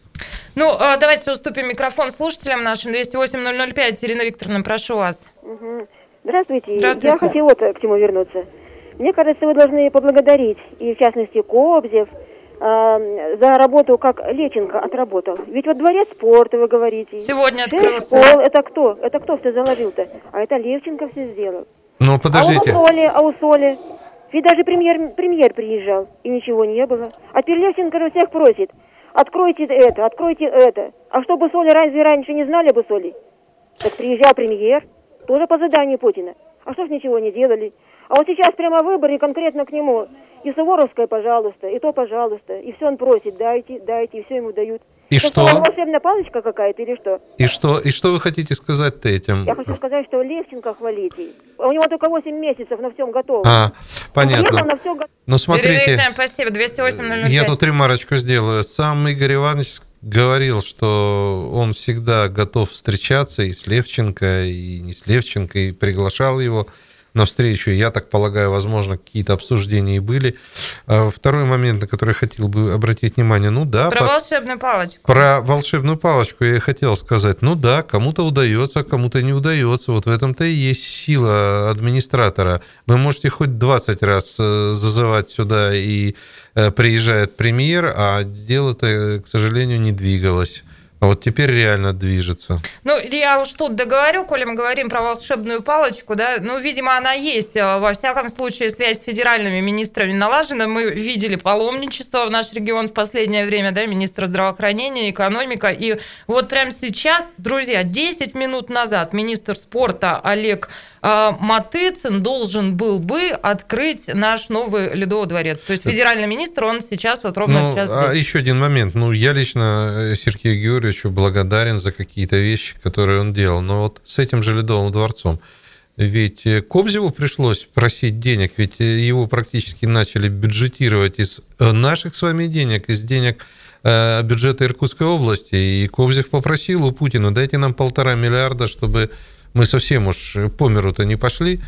[SPEAKER 2] Ну, а, давайте уступим микрофон слушателям нашим. 208-005. Ирина Викторовна, прошу вас.
[SPEAKER 10] Здравствуйте. Здравствуйте. Я хотела вот к чему вернуться. Мне кажется, вы должны поблагодарить, и в частности Кобзев, э, за работу, как Леченко отработал. Ведь вот дворец спорта, вы говорите.
[SPEAKER 2] Сегодня открылся.
[SPEAKER 10] Школ, это кто? Это кто все заложил-то? А это Левченко все сделал.
[SPEAKER 3] Ну, подождите.
[SPEAKER 10] А у Соли, а у Соли? Ведь даже премьер, премьер приезжал, и ничего не было. А теперь Левченко же всех просит. Откройте это, откройте это. А чтобы Соли разве раньше не знали бы Соли? Так приезжал премьер, тоже по заданию Путина. А что ж ничего не делали? А вот сейчас прямо выборы конкретно к нему. И Суворовская, пожалуйста, и то, пожалуйста. И все он просит, дайте, дайте, и все ему дают.
[SPEAKER 3] И
[SPEAKER 10] это
[SPEAKER 3] что?
[SPEAKER 10] волшебная палочка какая-то или что?
[SPEAKER 3] И что? И что вы хотите сказать-то этим?
[SPEAKER 10] Я хочу сказать, что Левченко хвалите. У него только 8 месяцев, на всем готово.
[SPEAKER 3] А, понятно.
[SPEAKER 10] на все готово.
[SPEAKER 3] Ну, смотрите.
[SPEAKER 2] спасибо, 208
[SPEAKER 3] Я тут ремарочку сделаю. Сам Игорь Иванович говорил, что он всегда готов встречаться и с Левченко, и не с Левченко, и приглашал его навстречу. Я так полагаю, возможно, какие-то обсуждения и были. А второй момент, на который я хотел бы обратить внимание, ну да.
[SPEAKER 2] Про по... волшебную палочку.
[SPEAKER 3] Про волшебную палочку я и хотел сказать. Ну да, кому-то удается, кому-то не удается. Вот в этом-то и есть сила администратора. Вы можете хоть 20 раз э, зазывать сюда и э, приезжает премьер, а дело-то, к сожалению, не двигалось. А вот теперь реально движется.
[SPEAKER 2] Ну, я уж тут договорю, коли мы говорим про волшебную палочку, да, ну, видимо, она есть. А, во всяком случае, связь с федеральными министрами налажена. Мы видели паломничество в наш регион в последнее время, да, министра здравоохранения, экономика. И вот прямо сейчас, друзья, 10 минут назад министр спорта Олег Матыцин должен был бы открыть наш новый Ледовый дворец. То есть федеральный министр, он сейчас, вот ровно ну, сейчас
[SPEAKER 3] здесь. А еще один момент. Ну, я лично э, Сергею Георгиевичу благодарен за какие-то вещи, которые он делал. Но вот с этим же Ледовым дворцом. Ведь э, Кобзеву пришлось просить денег, ведь э, его практически начали бюджетировать из наших с вами денег, из денег бюджета Иркутской области. И Кобзев попросил у Путина, дайте нам полтора миллиарда, чтобы мы совсем уж по миру-то не пошли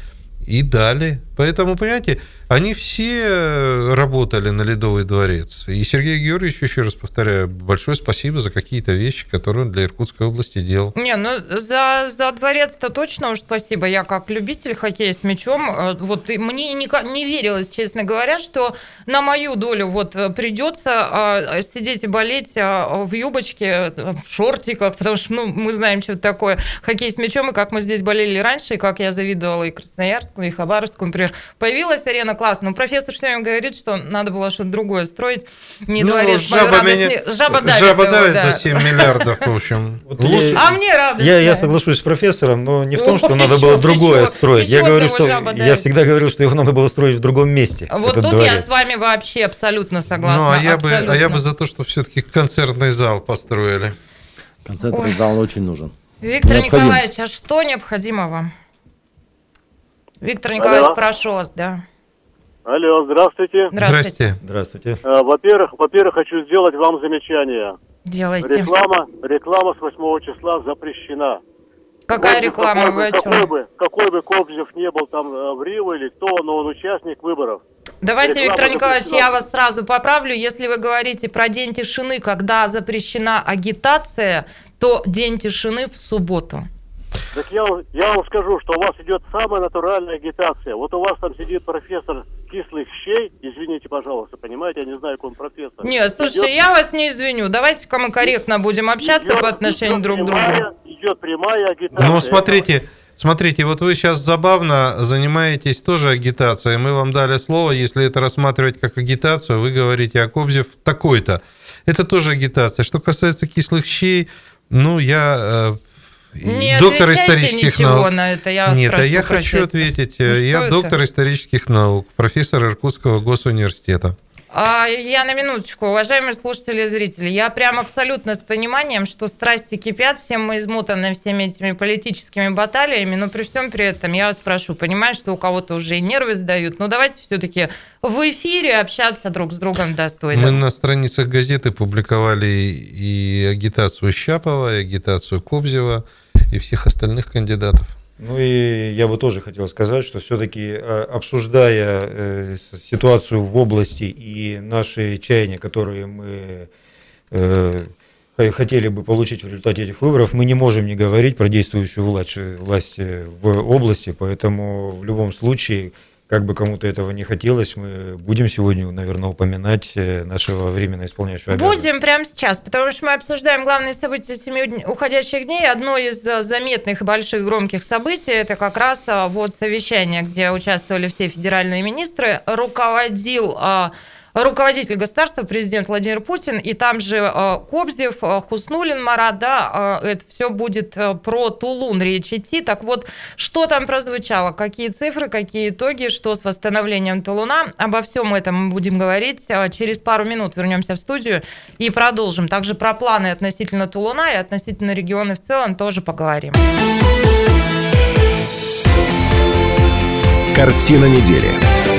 [SPEAKER 3] и дали. Поэтому, понимаете, они все работали на Ледовый дворец. И Сергей Георгиевич, еще раз повторяю, большое спасибо за какие-то вещи, которые он для Иркутской области делал.
[SPEAKER 2] Не, ну за, за дворец-то точно уж спасибо. Я как любитель хоккея с мячом, э, вот мне не, не верилось, честно говоря, что на мою долю вот придется а, сидеть и болеть а, в юбочке, в шортиках, потому что ну, мы знаем, что это такое хоккей с мячом, и как мы здесь болели раньше, и как я завидовала и Красноярску, и Хабаровску, например. Появилась арена классно. Но профессор все время говорит, что надо было что-то другое строить. Не ну, дворец.
[SPEAKER 3] Жаба, меня... жаба давит, жаба давит да. за 7 миллиардов, в общем.
[SPEAKER 2] Лучше... А мне радость.
[SPEAKER 4] Я, я соглашусь с профессором, но не в том, что О, надо еще, было другое еще, строить. Еще я говорю, что я всегда говорил, что его надо было строить в другом месте.
[SPEAKER 2] Вот тут дворец. я с вами вообще абсолютно согласна. Ну,
[SPEAKER 3] а я, бы, а я бы за то, что все-таки концертный зал построили.
[SPEAKER 5] Концертный Ой. зал очень нужен.
[SPEAKER 2] Виктор Необходим. Николаевич, а что необходимо вам? Виктор Николаевич, Алло. прошу вас, да.
[SPEAKER 11] Алло, здравствуйте.
[SPEAKER 3] Здравствуйте.
[SPEAKER 4] Здравствуйте.
[SPEAKER 11] Э, во-первых, во-первых, хочу сделать вам замечание.
[SPEAKER 2] Делайте.
[SPEAKER 11] Реклама, реклама с 8 числа запрещена.
[SPEAKER 2] Какая Кобзев, реклама?
[SPEAKER 11] Какой, Вы о чем? Какой бы, какой бы Кобзев не был там э, в Рио или кто, но он участник выборов.
[SPEAKER 2] Давайте, реклама Виктор Николаевич, запрещена. я вас сразу поправлю. Если вы говорите про День тишины, когда запрещена агитация, то День тишины в субботу.
[SPEAKER 11] Так я, я вам скажу, что у вас идет самая натуральная агитация. Вот у вас там сидит профессор кислых щей, извините, пожалуйста, понимаете, я не знаю, какой он профессор.
[SPEAKER 2] Нет, слушайте, идет... я вас не извиню. Давайте-ка мы корректно будем общаться идет, по отношению идет друг к другу.
[SPEAKER 11] Идет прямая агитация.
[SPEAKER 3] Ну, смотрите, Смотрите, вот вы сейчас забавно занимаетесь тоже агитацией. Мы вам дали слово, если это рассматривать как агитацию, вы говорите, а Кобзев такой-то. Это тоже агитация. Что касается кислых щей, ну, я э,
[SPEAKER 2] не доктор исторических наук. На это. Я
[SPEAKER 3] Нет, а я хочу ответить. Ну, я это? доктор исторических наук, профессор Иркутского госуниверситета.
[SPEAKER 2] А, я на минуточку, уважаемые слушатели и зрители, я прям абсолютно с пониманием, что страсти кипят, всем мы измутаны всеми этими политическими баталиями, но при всем при этом я вас прошу, понимаю, что у кого-то уже и нервы сдают, но давайте все-таки в эфире общаться друг с другом достойно.
[SPEAKER 3] Мы на страницах газеты публиковали и агитацию Щапова, и агитацию Кобзева, и всех остальных кандидатов.
[SPEAKER 4] Ну и я бы тоже хотел сказать, что все-таки э, обсуждая э, ситуацию в области и наши чаяния, которые мы э, хотели бы получить в результате этих выборов, мы не можем не говорить про действующую власть, власть в области, поэтому в любом случае как бы кому-то этого не хотелось, мы будем сегодня, наверное, упоминать э, нашего временно исполняющего
[SPEAKER 2] обязанности. Будем прямо сейчас, потому что мы обсуждаем главные события семи уходящих дней. Одно из э, заметных больших громких событий – это как раз э, вот совещание, где участвовали все федеральные министры. Руководил руководитель государства, президент Владимир Путин, и там же э, Кобзев, э, Хуснулин Марат, да, э, это все будет про Тулун речь идти. Так вот, что там прозвучало, какие цифры, какие итоги, что с восстановлением Тулуна, обо всем этом мы будем говорить. Через пару минут вернемся в студию и продолжим. Также про планы относительно Тулуна и относительно региона в целом тоже поговорим.
[SPEAKER 1] Картина недели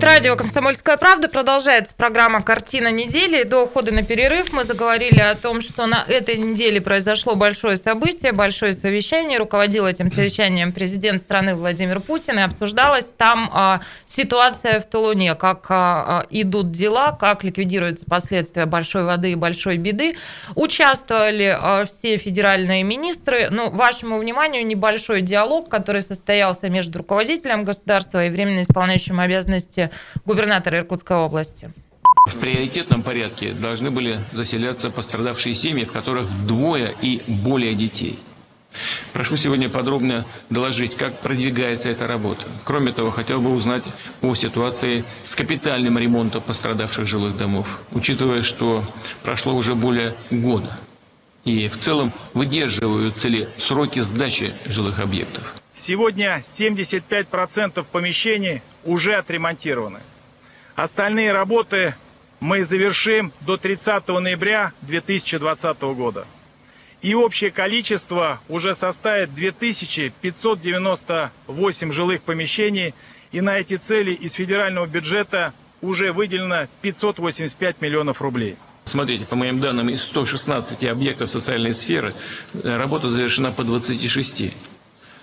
[SPEAKER 2] Это радио «Комсомольская правда». Продолжается программа «Картина недели». До ухода на перерыв мы заговорили о том, что на этой неделе произошло большое событие, большое совещание. Руководил этим совещанием президент страны Владимир Путин. И обсуждалась там а, ситуация в Тулуне, как а, а идут дела, как ликвидируются последствия большой воды и большой беды. Участвовали а, все федеральные министры. Ну, вашему вниманию небольшой диалог, который состоялся между руководителем государства и временно исполняющим обязанности губернатора Иркутской области?
[SPEAKER 12] В приоритетном порядке должны были заселяться пострадавшие семьи, в которых двое и более детей. Прошу сегодня подробно доложить, как продвигается эта работа. Кроме того, хотел бы узнать о ситуации с капитальным ремонтом пострадавших жилых домов, учитывая, что прошло уже более года. И в целом выдерживаются ли сроки сдачи жилых объектов.
[SPEAKER 13] Сегодня 75% помещений уже отремонтированы. Остальные работы мы завершим до 30 ноября 2020 года. И общее количество уже составит 2598 жилых помещений. И на эти цели из федерального бюджета уже выделено 585 миллионов рублей.
[SPEAKER 12] Смотрите, по моим данным, из 116 объектов социальной сферы э, работа завершена по 26.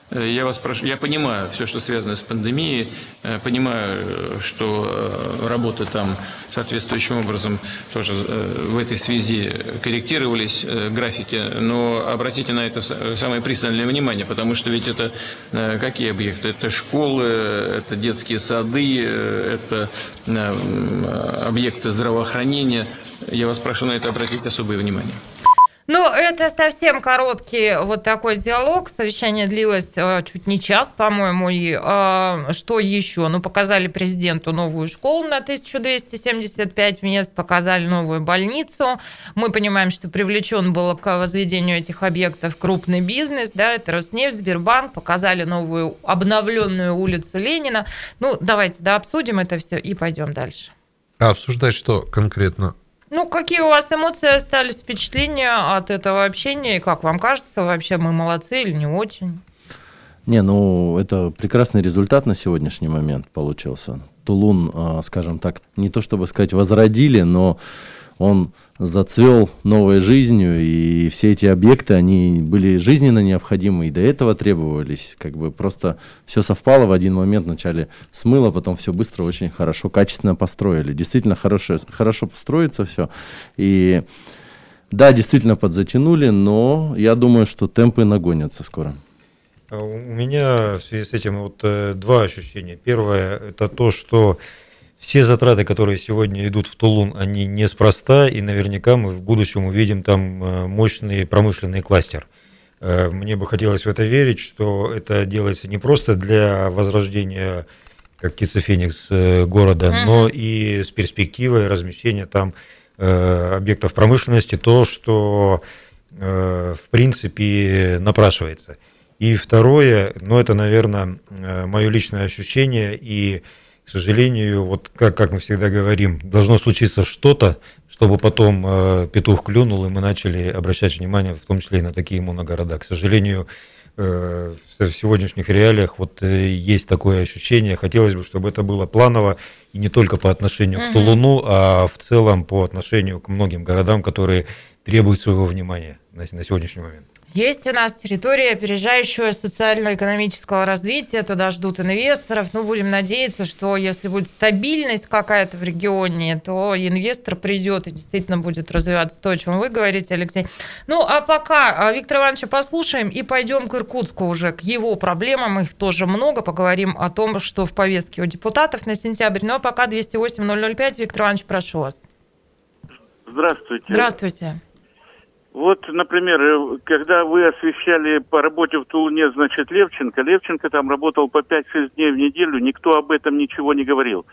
[SPEAKER 12] Э, я вас прошу, я понимаю все, что связано с пандемией, э, понимаю, что э, работы там соответствующим образом тоже в этой связи корректировались графики, но обратите на это самое пристальное внимание, потому что ведь это какие объекты? Это школы, это детские сады, это объекты здравоохранения. Я вас прошу на это обратить особое внимание.
[SPEAKER 2] Ну, это совсем короткий вот такой диалог. Совещание длилось э, чуть не час, по-моему. И э, что еще? Ну, показали президенту новую школу на 1275 мест, показали новую больницу. Мы понимаем, что привлечен был к возведению этих объектов крупный бизнес, да, это Роснефть, Сбербанк, показали новую обновленную улицу Ленина. Ну, давайте, да, обсудим это все и пойдем дальше.
[SPEAKER 3] А обсуждать что конкретно?
[SPEAKER 2] Ну, какие у вас эмоции остались, впечатления от этого общения? И как вам кажется, вообще мы молодцы или не очень?
[SPEAKER 5] Не, ну, это прекрасный результат на сегодняшний момент получился. Тулун, а, скажем так, не то чтобы сказать возродили, но он зацвел новой жизнью, и все эти объекты, они были жизненно необходимы, и до этого требовались. Как бы просто все совпало в один момент, вначале смыло, потом все быстро, очень хорошо, качественно построили. Действительно хорошо, хорошо построится все. И да, действительно подзатянули, но я думаю, что темпы нагонятся скоро.
[SPEAKER 4] А у меня в связи с этим вот э, два ощущения. Первое это то, что все затраты, которые сегодня идут в Тулун, они неспроста, и наверняка мы в будущем увидим там э, мощный промышленный кластер. Э, мне бы хотелось в это верить, что это делается не просто для возрождения, как птица Феникс, э, города, mm-hmm. но и с перспективой размещения там объектов промышленности, то, что в принципе напрашивается. И второе, ну это, наверное, мое личное ощущение и к сожалению, вот как, как мы всегда говорим, должно случиться что-то, чтобы потом э, петух клюнул, и мы начали обращать внимание, в том числе и на такие моногорода. К сожалению, э, в сегодняшних реалиях вот э, есть такое ощущение. Хотелось бы, чтобы это было планово и не только по отношению угу. к Тулуну, а в целом по отношению к многим городам, которые требуют своего внимания на, на сегодняшний момент.
[SPEAKER 2] Есть у нас территория опережающего социально-экономического развития, туда ждут инвесторов. Ну, будем надеяться, что если будет стабильность какая-то в регионе, то инвестор придет и действительно будет развиваться то, о чем вы говорите, Алексей. Ну, а пока а, Виктора Ивановича послушаем и пойдем к Иркутску уже, к его проблемам. Их тоже много. Поговорим о том, что в повестке у депутатов на сентябрь. Ну, а пока 208-005. Виктор Иванович, прошу вас.
[SPEAKER 14] Здравствуйте.
[SPEAKER 2] Здравствуйте.
[SPEAKER 14] Вот, например, э, когда вы освещали по работе в Тулуне, значит, Левченко, Левченко там работал по 5-6 дней в неделю, никто об этом ничего не говорил.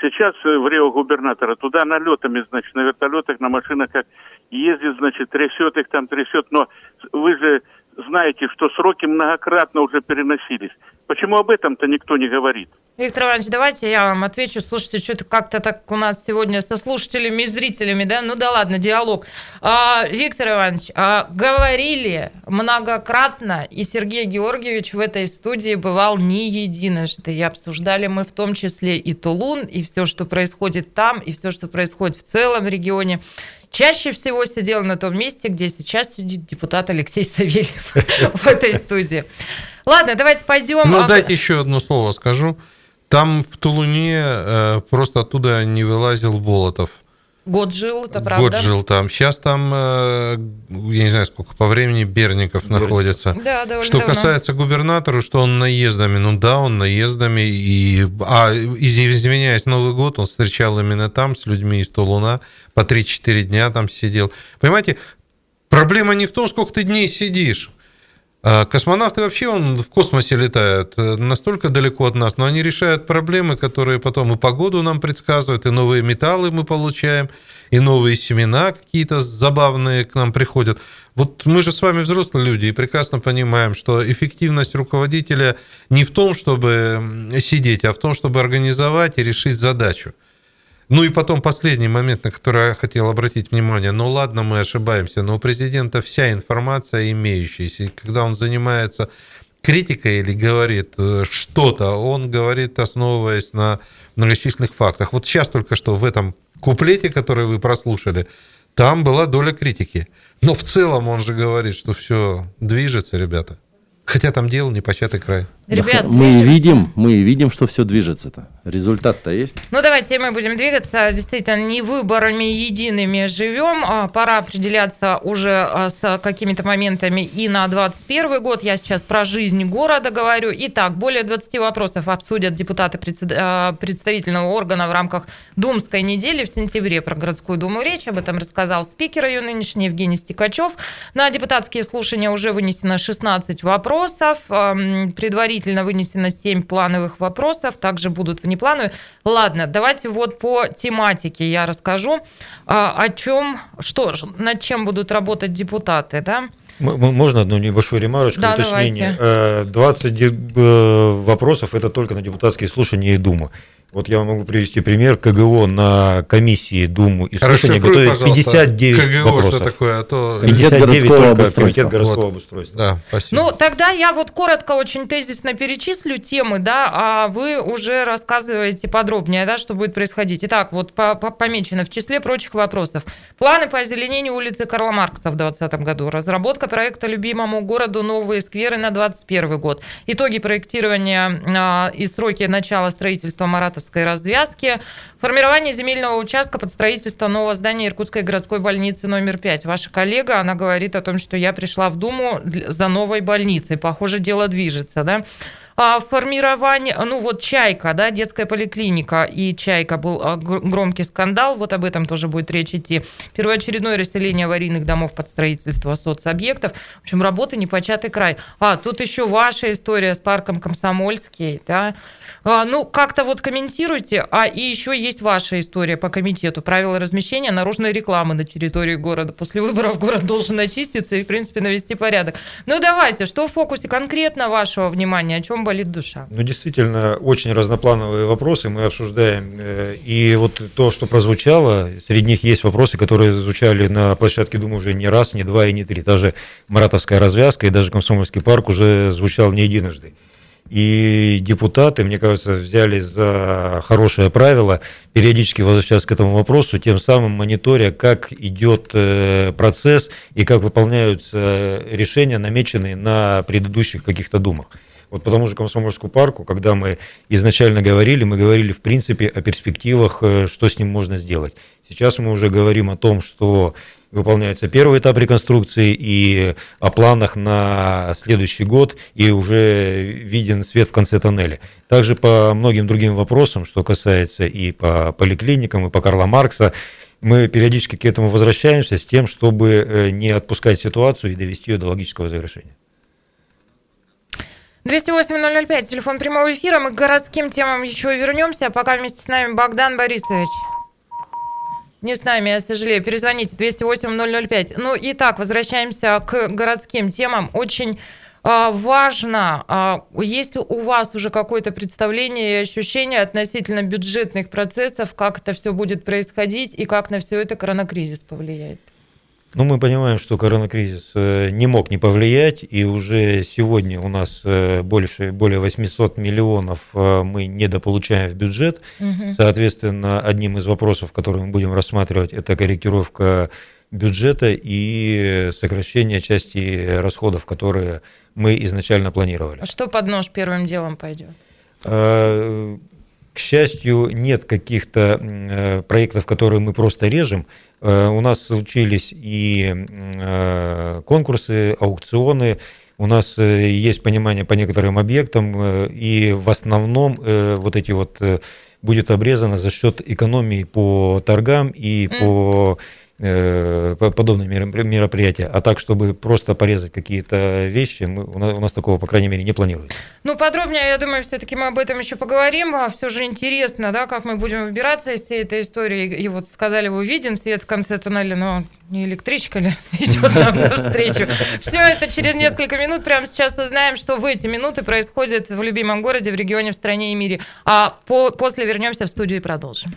[SPEAKER 14] Сейчас э, в Рио губернатора туда налетами, значит, на вертолетах, на машинах как ездит, значит, трясет их там, трясет. Но вы же знаете, что сроки многократно уже переносились. Почему об этом-то никто не говорит?
[SPEAKER 2] Виктор Иванович, давайте я вам отвечу. Слушайте, что-то как-то так у нас сегодня со слушателями и зрителями, да? Ну да ладно, диалог. А, Виктор Иванович, а, говорили многократно, и Сергей Георгиевич в этой студии бывал не единожды. И обсуждали мы в том числе и Тулун, и все, что происходит там, и все, что происходит в целом регионе. Чаще всего сидел на том месте, где сейчас сидит депутат Алексей Савельев в этой студии. Ладно, давайте пойдем.
[SPEAKER 3] Ну, дайте еще одно слово скажу. Там в Тулуне э, просто оттуда не вылазил Болотов.
[SPEAKER 2] Год жил, это правда.
[SPEAKER 3] Год жил там. Сейчас там, э, я не знаю, сколько по времени Берников Берников. находится.
[SPEAKER 2] Да, довольно
[SPEAKER 3] Что
[SPEAKER 2] давно.
[SPEAKER 3] касается губернатора, что он наездами, ну да, он наездами. И, а, извиняюсь, Новый год он встречал именно там с людьми из Тулуна. По 3-4 дня там сидел. Понимаете, проблема не в том, сколько ты дней сидишь. А космонавты вообще он в космосе летают э, настолько далеко от нас, но они решают проблемы, которые потом и погоду нам предсказывают, и новые металлы мы получаем, и новые семена какие-то забавные к нам приходят. Вот мы же с вами взрослые люди и прекрасно понимаем, что эффективность руководителя не в том, чтобы сидеть, а в том, чтобы организовать и решить задачу. Ну и потом последний момент, на который я хотел обратить внимание. Ну ладно, мы ошибаемся, но у президента вся информация имеющаяся. И когда он занимается критикой или говорит э, что-то, он говорит, основываясь на многочисленных фактах. Вот сейчас только что в этом куплете, который вы прослушали, там была доля критики. Но в целом он же говорит, что все движется, ребята. Хотя там дело не початый край.
[SPEAKER 2] Ребят,
[SPEAKER 5] мы движемся. видим, мы видим, что все движется-то. Результат-то есть.
[SPEAKER 2] Ну, давайте мы будем двигаться. Действительно, не выборами едиными живем. А, пора определяться уже а, с какими-то моментами и на 2021 год. Я сейчас про жизнь города говорю. Итак, более 20 вопросов обсудят депутаты а, представительного органа в рамках Думской недели в сентябре. Про городскую думу речь. Об этом рассказал спикер ее нынешний Евгений Стекачев. На депутатские слушания уже вынесено 16 вопросов. Предварительно предварительно вынесено 7 плановых вопросов, также будут внеплановые. Ладно, давайте вот по тематике я расскажу, а, о чем, что, над чем будут работать депутаты, да?
[SPEAKER 4] Можно одну небольшую ремарочку,
[SPEAKER 2] да,
[SPEAKER 4] уточнение?
[SPEAKER 2] Давайте.
[SPEAKER 4] 20 э, вопросов – это только на депутатские слушания и Думу. Вот я могу привести пример. КГО на комиссии Думу и слушания готовит 59
[SPEAKER 3] КГО
[SPEAKER 4] вопросов.
[SPEAKER 3] что такое? А то...
[SPEAKER 4] 59
[SPEAKER 5] городского
[SPEAKER 4] только комитет городского
[SPEAKER 3] вот.
[SPEAKER 4] обустройства.
[SPEAKER 3] Да, спасибо.
[SPEAKER 2] Ну, тогда я вот коротко, очень тезисно перечислю темы, да, а вы уже рассказываете подробнее, да, что будет происходить. Итак, вот по -по помечено в числе прочих вопросов. Планы по озеленению улицы Карла Маркса в 2020 году. Разработка проекта любимому городу «Новые скверы» на 2021 год. Итоги проектирования а, и сроки начала строительства Марата Саратовской развязки. Формирование земельного участка под строительство нового здания Иркутской городской больницы номер 5. Ваша коллега, она говорит о том, что я пришла в Думу за новой больницей. Похоже, дело движется, да? А формирование, ну вот «Чайка», да, детская поликлиника и «Чайка» был а, громкий скандал, вот об этом тоже будет речь идти. Первоочередное расселение аварийных домов под строительство соцобъектов. В общем, работа непочатый край. А, тут еще ваша история с парком Комсомольский, да, а, ну, как-то вот комментируйте. А и еще есть ваша история по комитету. Правила размещения наружной рекламы на территории города. После выборов город должен очиститься и, в принципе, навести порядок. Ну, давайте, что в фокусе конкретно вашего внимания? О чем болит душа?
[SPEAKER 4] Ну, действительно, очень разноплановые вопросы мы обсуждаем. Э, и вот то, что прозвучало, среди них есть вопросы, которые звучали на площадке, думаю, уже не раз, не два и не три. Даже Маратовская развязка и даже Комсомольский парк уже звучал не единожды. И депутаты, мне кажется, взяли за хорошее правило периодически возвращаться к этому вопросу, тем самым мониторя, как идет э, процесс и как выполняются решения, намеченные на предыдущих каких-то думах. Вот по тому же Комсомольскому парку, когда мы изначально говорили, мы говорили в принципе о перспективах, э, что с ним можно сделать. Сейчас мы уже говорим о том, что выполняется первый этап реконструкции и о планах на следующий год, и уже виден свет в конце тоннеля. Также по многим другим вопросам, что касается и по поликлиникам, и по Карла Маркса, мы периодически к этому возвращаемся с тем, чтобы э, не отпускать ситуацию и довести ее до логического завершения.
[SPEAKER 2] 208-005, телефон прямого эфира. Мы к городским темам еще вернемся, а пока вместе с нами Богдан Борисович. Не с нами, я сожалею. Перезвоните 208-005. Ну и так, возвращаемся к городским темам. Очень а, важно, а, есть у вас уже какое-то представление и ощущение относительно бюджетных процессов, как это все будет происходить и как на все это коронакризис повлияет?
[SPEAKER 4] Ну, мы понимаем, что коронакризис э, не мог не повлиять, и уже сегодня у нас э, больше, более 800 миллионов э, мы недополучаем в бюджет. Угу. Соответственно, одним из вопросов, которые мы будем рассматривать, это корректировка бюджета и сокращение части расходов, которые мы изначально планировали. А
[SPEAKER 2] что под нож первым делом пойдет?
[SPEAKER 4] К счастью, нет каких-то проектов, которые мы просто режем. Э, у нас случились и э, конкурсы, аукционы, у нас э, есть понимание по некоторым объектам, и в основном вот эти вот будет обрезано за счет экономии по торгам и mm. по подобные мероприятия, а так, чтобы просто порезать какие-то вещи, мы, у, нас, у нас такого, по крайней мере, не планируется.
[SPEAKER 2] Ну, подробнее, я думаю, все-таки мы об этом еще поговорим. А все же интересно, да, как мы будем выбираться из всей этой истории. И вот сказали, вы виден свет в конце туннеля, но не электричка ли идет нам навстречу. Все это через несколько минут. Прямо сейчас узнаем, что в эти минуты происходит в любимом городе, в регионе, в стране и мире. А по после вернемся в студию и продолжим.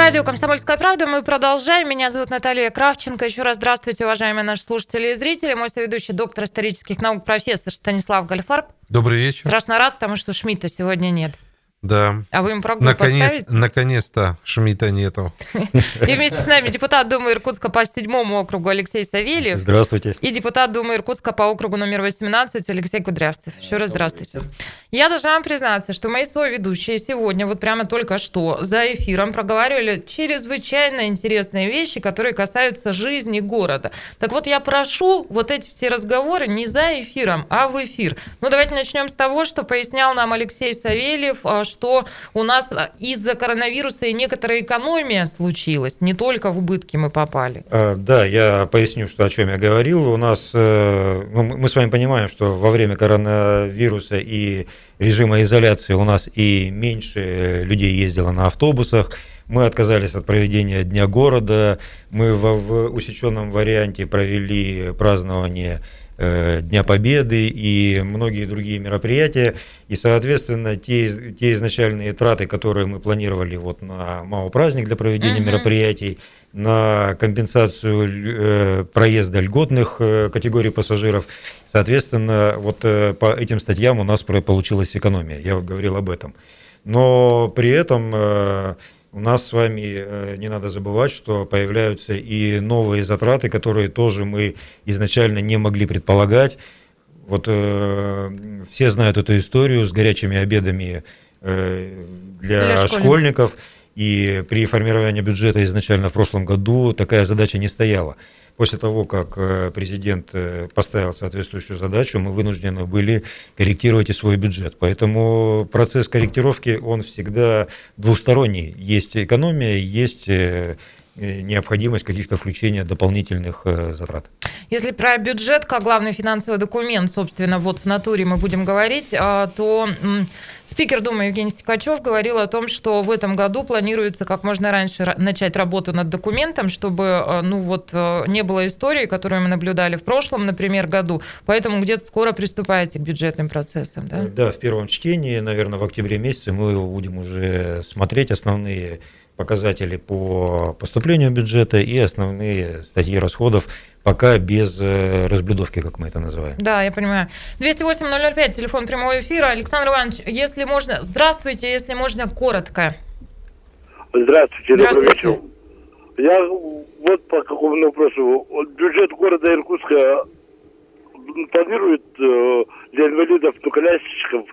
[SPEAKER 2] радио «Комсомольская правда». Мы продолжаем. Меня зовут Наталья Кравченко. Еще раз здравствуйте, уважаемые наши слушатели и зрители. Мой соведущий, доктор исторических наук, профессор Станислав Гальфарб.
[SPEAKER 3] Добрый вечер.
[SPEAKER 2] Страшно рад, потому что Шмидта сегодня нет.
[SPEAKER 3] Да.
[SPEAKER 2] А вы им прогул
[SPEAKER 3] Наконец,
[SPEAKER 2] поставите?
[SPEAKER 3] Наконец-то Шмидта нету.
[SPEAKER 2] И вместе с нами депутат Думы Иркутска по седьмому округу Алексей Савельев.
[SPEAKER 4] Здравствуйте.
[SPEAKER 2] И депутат Думы Иркутска по округу номер 18 Алексей Кудрявцев. Еще раз здравствуйте. Я должна вам признаться, что мои соведущие сегодня, вот прямо только что, за эфиром проговаривали чрезвычайно интересные вещи, которые касаются жизни города. Так вот, я прошу вот эти все разговоры не за эфиром, а в эфир. Ну, давайте начнем с того, что пояснял нам Алексей Савельев, а, что у нас а, из-за коронавируса и некоторая экономия случилась, не только в убытки мы попали.
[SPEAKER 4] А, да, я поясню, что о чем я говорил. У нас, э, ну, мы с вами понимаем, что во время коронавируса и режима изоляции у нас и меньше людей ездило на автобусах, мы отказались от проведения Дня города, мы в, в усеченном варианте провели празднование Э, Дня Победы и многие другие мероприятия. И, соответственно, те, те изначальные траты, которые мы планировали вот на МАО праздник для проведения uh-huh. мероприятий, на компенсацию э, проезда льготных э, категорий пассажиров, соответственно, вот э, по этим статьям у нас получилась экономия. Я говорил об этом. Но при этом э, у нас с вами э, не надо забывать, что появляются и новые затраты, которые тоже мы изначально не могли предполагать. Вот э, все знают эту историю с горячими обедами э, для, для школьников. школьников. И при формировании бюджета изначально в прошлом году такая задача не стояла. После того, как э, президент э, поставил соответствующую задачу, мы вынуждены были корректировать и свой бюджет. Поэтому процесс корректировки, он всегда двусторонний. Есть экономия, есть э, необходимость каких-то включения дополнительных затрат.
[SPEAKER 2] Если про бюджет как главный финансовый документ, собственно, вот в натуре мы будем говорить, то Спикер Думы Евгений Степачев говорил о том, что в этом году планируется как можно раньше начать работу над документом, чтобы э, ну вот э, не было истории, которую мы наблюдали в прошлом, например, году. Поэтому где-то скоро приступаете к бюджетным процессам, да?
[SPEAKER 4] Да, в первом чтении, наверное, в октябре месяце мы будем уже смотреть основные показатели по поступлению бюджета и основные статьи расходов, пока без э, разблюдовки, как мы это называем.
[SPEAKER 2] Да, я понимаю. 208-005, телефон прямого эфира. Александр Иванович, если можно... Здравствуйте, если можно, коротко.
[SPEAKER 15] Здравствуйте, добрый вечер. Я вот по какому вопросу. Бюджет города Иркутска планирует э, для инвалидов, ну, колясочников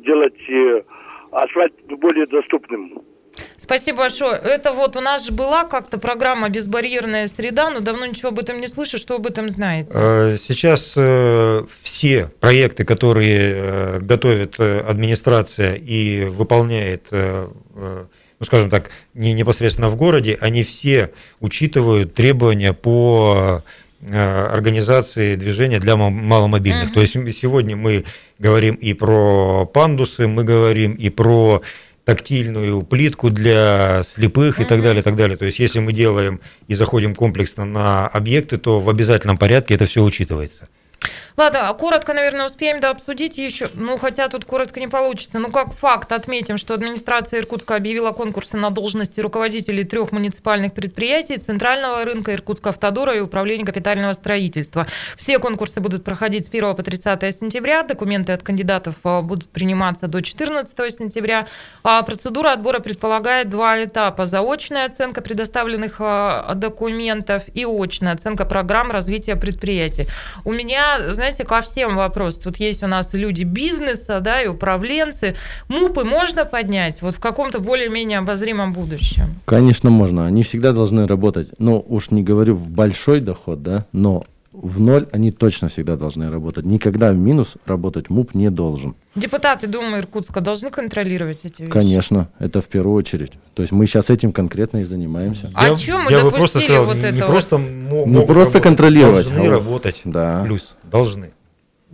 [SPEAKER 15] делать э, асфальт более доступным.
[SPEAKER 2] Спасибо большое. Это вот у нас же была как-то программа «Безбарьерная среда», но давно ничего об этом не слышу. Что об этом знаете?
[SPEAKER 4] Э, сейчас э, все проекты, которые э, готовит администрация и выполняет ну, скажем так, не непосредственно в городе, они все учитывают требования по организации движения для маломобильных. Uh-huh. То есть сегодня мы говорим и про пандусы, мы говорим и про тактильную плитку для слепых и так далее, и так далее. То есть, если мы делаем и заходим комплексно на объекты, то в обязательном порядке это все учитывается.
[SPEAKER 2] Ладно, коротко, наверное, успеем да, обсудить еще. Ну, хотя тут коротко не получится. Ну, как факт отметим, что администрация Иркутска объявила конкурсы на должности руководителей трех муниципальных предприятий, Центрального рынка, Иркутска автодора и Управления капитального строительства. Все конкурсы будут проходить с 1 по 30 сентября. Документы от кандидатов а, будут приниматься до 14 сентября. А процедура отбора предполагает два этапа. Заочная оценка предоставленных а, документов и очная оценка программ развития предприятий. У меня, знаете, ко всем вопрос. Тут есть у нас люди бизнеса, да, и управленцы. МУПы можно поднять вот в каком-то более-менее обозримом будущем?
[SPEAKER 5] Конечно, можно. Они всегда должны работать. Но уж не говорю в большой доход, да, но в ноль они точно всегда должны работать. Никогда в минус работать МУП не должен.
[SPEAKER 2] Депутаты Думы Иркутска должны контролировать эти вещи?
[SPEAKER 5] Конечно, это в первую очередь. То есть мы сейчас этим конкретно и занимаемся.
[SPEAKER 2] А я, чем мы я допустили просто сказал, вот это?
[SPEAKER 4] Не
[SPEAKER 2] вот?
[SPEAKER 4] просто
[SPEAKER 5] ну, просто контролировать.
[SPEAKER 4] Должны работать. Да. Плюс. Должны.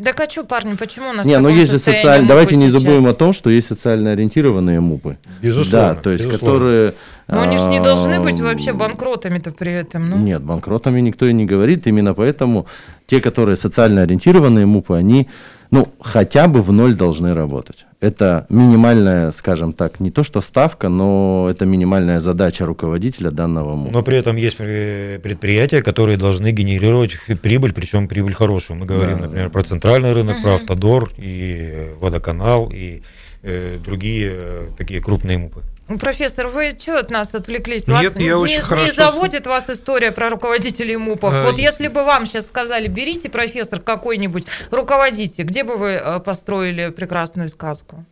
[SPEAKER 2] Да а что, парни, почему у нас
[SPEAKER 5] Не, но ну, есть же социально... Давайте не забудем о том, что есть социально ориентированные МУПы.
[SPEAKER 4] Безусловно.
[SPEAKER 5] Да, то есть
[SPEAKER 4] безусловно.
[SPEAKER 5] которые...
[SPEAKER 2] Но они же не должны быть вообще банкротами-то при этом. Ну.
[SPEAKER 5] Нет, банкротами никто и не говорит. Именно поэтому те, которые социально ориентированные МУПы, они ну, хотя бы в ноль должны работать. Это минимальная, скажем так, не то что ставка, но это минимальная задача руководителя данного МУПа.
[SPEAKER 4] Но при этом есть предприятия, которые должны генерировать прибыль, причем прибыль хорошую. Мы говорим, да. например, про центральный рынок, угу. про автодор и водоканал и э, другие э, такие крупные МУПы.
[SPEAKER 2] Профессор, вы что от нас отвлеклись? Вас Нет, я очень не, хорошо... не заводит вас история про руководителей МУПов? А... Вот если бы вам сейчас сказали, берите, профессор, какой-нибудь, руководите, где бы вы э, построили прекрасную сказку?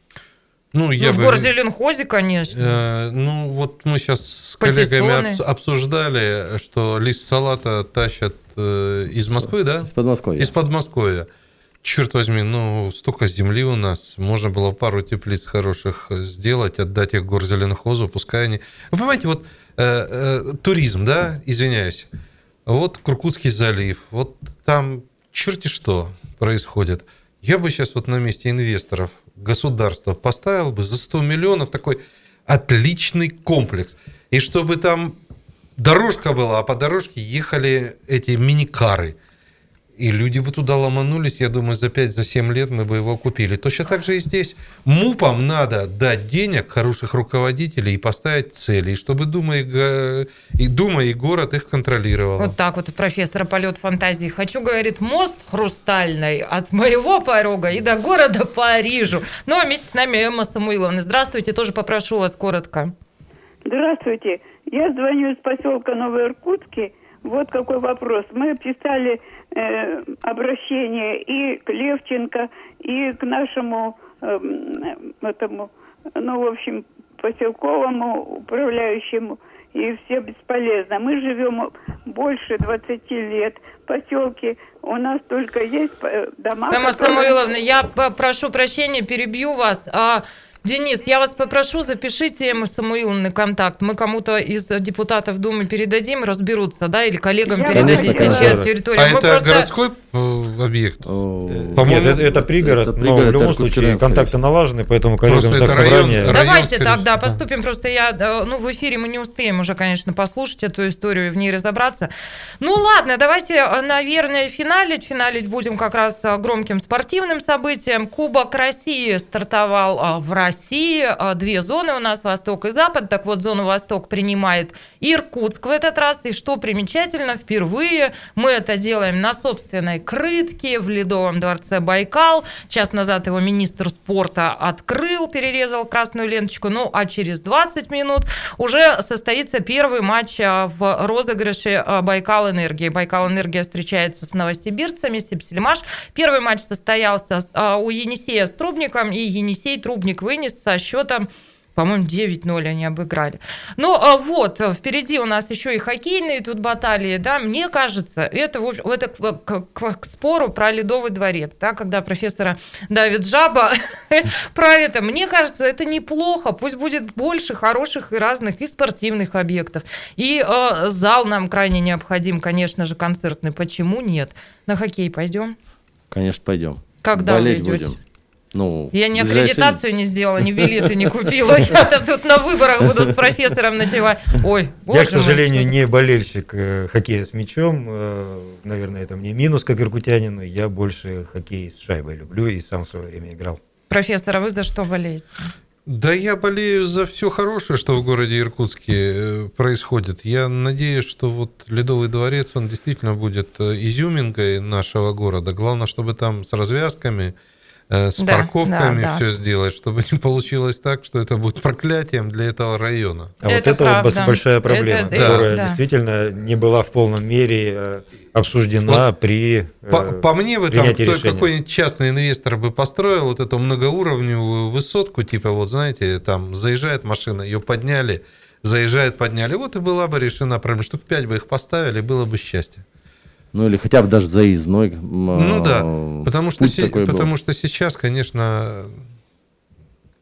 [SPEAKER 2] Ну, я ну, в бы... городе Ленхозе, конечно.
[SPEAKER 3] Э, ну, вот мы сейчас с коллегами обсуждали, что лист салата тащат э, из Москвы, да?
[SPEAKER 5] Из Подмосковья.
[SPEAKER 3] Из Подмосковья черт возьми, ну, столько земли у нас, можно было пару теплиц хороших сделать, отдать их горзеленхозу, пускай они... Вы понимаете, вот э, э, туризм, да, извиняюсь, вот Куркутский залив, вот там черти что происходит. Я бы сейчас вот на месте инвесторов государства поставил бы за 100 миллионов такой отличный комплекс. И чтобы там дорожка была, а по дорожке ехали эти мини-кары – и люди бы туда ломанулись, я думаю, за 5-7 за лет мы бы его купили. Точно так же и здесь. МУПам надо дать денег, хороших руководителей и поставить цели, чтобы Дума и, и, Дума и город их контролировал.
[SPEAKER 2] Вот так вот у профессора полет фантазии. Хочу, говорит, мост хрустальный от моего порога и до города Парижу. Ну, а вместе с нами Эмма Самуиловна. Здравствуйте, тоже попрошу вас коротко.
[SPEAKER 16] Здравствуйте. Я звоню из поселка Новый Иркутский. Вот какой вопрос. Мы писали э, обращение и к Левченко, и к нашему э, этому, ну, в общем, поселковому управляющему, и все бесполезно. Мы живем больше 20 лет в поселке, у нас только есть э, дома,
[SPEAKER 2] Эмма которые... Самуиловна, я прошу прощения, перебью вас. А Денис, я вас попрошу, запишите Эмму Самуиловны контакт. Мы кому-то из депутатов Думы передадим, разберутся, да, или коллегам
[SPEAKER 4] Я
[SPEAKER 2] передадите,
[SPEAKER 4] конечно,
[SPEAKER 2] чья
[SPEAKER 4] да.
[SPEAKER 2] территория.
[SPEAKER 3] А
[SPEAKER 2] Мы
[SPEAKER 3] это
[SPEAKER 2] просто-
[SPEAKER 3] городской э, объект?
[SPEAKER 4] Нет, это, это пригород,
[SPEAKER 5] это
[SPEAKER 4] но
[SPEAKER 5] пригород
[SPEAKER 4] в любом случае контакты налажены, поэтому коллегам Заксобрания...
[SPEAKER 3] район-
[SPEAKER 2] Давайте
[SPEAKER 3] скорее
[SPEAKER 2] так, да, поступим. Просто я, э, ну, в эфире мы не успеем уже, конечно, послушать эту историю и в ней разобраться. Ну, ладно, давайте, э, наверное, финалить. Финалить будем как раз громким спортивным событием. Кубок России стартовал в России. Э, Две зоны у нас, Восток и Запад. Так вот, зону Восток принимает Иркутск в этот раз. И что примечательно, впервые мы это делаем на собственной крытке в Ледовом дворце Байкал. Час назад его министр спорта открыл, перерезал красную ленточку. Ну, а через 20 минут уже состоится первый матч а, в розыгрыше а, Байкал Энергии. Байкал Энергия встречается с новосибирцами, Сипсельмаш. Первый матч состоялся а, у Енисея с Трубником, и Енисей Трубник вынес со счетом по-моему, 9-0 они обыграли. Ну, а вот, впереди у нас еще и хоккейные тут баталии, да, мне кажется, это, в общем, это к, к- к- к спору про Ледовый дворец, да, когда профессора Давид Жаба про это, мне кажется, это неплохо, пусть будет больше хороших и разных и спортивных объектов, и э, зал нам крайне необходим, конечно же, концертный, почему нет? На хоккей пойдем?
[SPEAKER 5] Конечно, пойдем.
[SPEAKER 2] Когда
[SPEAKER 5] Болеть будем. Ну,
[SPEAKER 2] Я ни
[SPEAKER 5] ближайшие-
[SPEAKER 2] аккредитацию не сделала, ни билеты не купила. Я-то тут на выборах буду с профессором ночевать. Ой,
[SPEAKER 4] Я, к
[SPEAKER 2] мой,
[SPEAKER 4] сожалению,
[SPEAKER 2] за-
[SPEAKER 4] не болельщик э, хоккея с мячом. э, наверное, это мне минус, как иркутянину. Я больше хоккей с шайбой люблю и сам в свое время играл.
[SPEAKER 2] Профессор, а вы за что болеете?
[SPEAKER 3] Да я болею за все хорошее, что в городе Иркутске э, происходит. Я надеюсь, что вот Ледовый дворец, он действительно будет изюминкой нашего города. Главное, чтобы там с развязками, с
[SPEAKER 2] Да,
[SPEAKER 3] парковками
[SPEAKER 2] да, да.
[SPEAKER 3] все сделать, чтобы не получилось так, что это будет проклятием для этого района.
[SPEAKER 4] А вот
[SPEAKER 2] Это
[SPEAKER 4] это вот
[SPEAKER 2] правда.
[SPEAKER 4] бос- большая проблема,
[SPEAKER 2] Это-
[SPEAKER 4] которая
[SPEAKER 2] да.
[SPEAKER 4] действительно не была в полном мере э, обсуждена при э,
[SPEAKER 3] По, по мне бы там кто- какой-нибудь частный инвестор бы построил вот эту многоуровневую высотку, типа вот знаете, там заезжает машина, ее подняли, заезжает, подняли, вот и была бы решена проблема. Штук пять бы их поставили, было бы счастье.
[SPEAKER 5] Ну, или хотя бы даже заездной.
[SPEAKER 3] Ну да, потому что, се-
[SPEAKER 5] такой был.
[SPEAKER 3] потому что сейчас, конечно,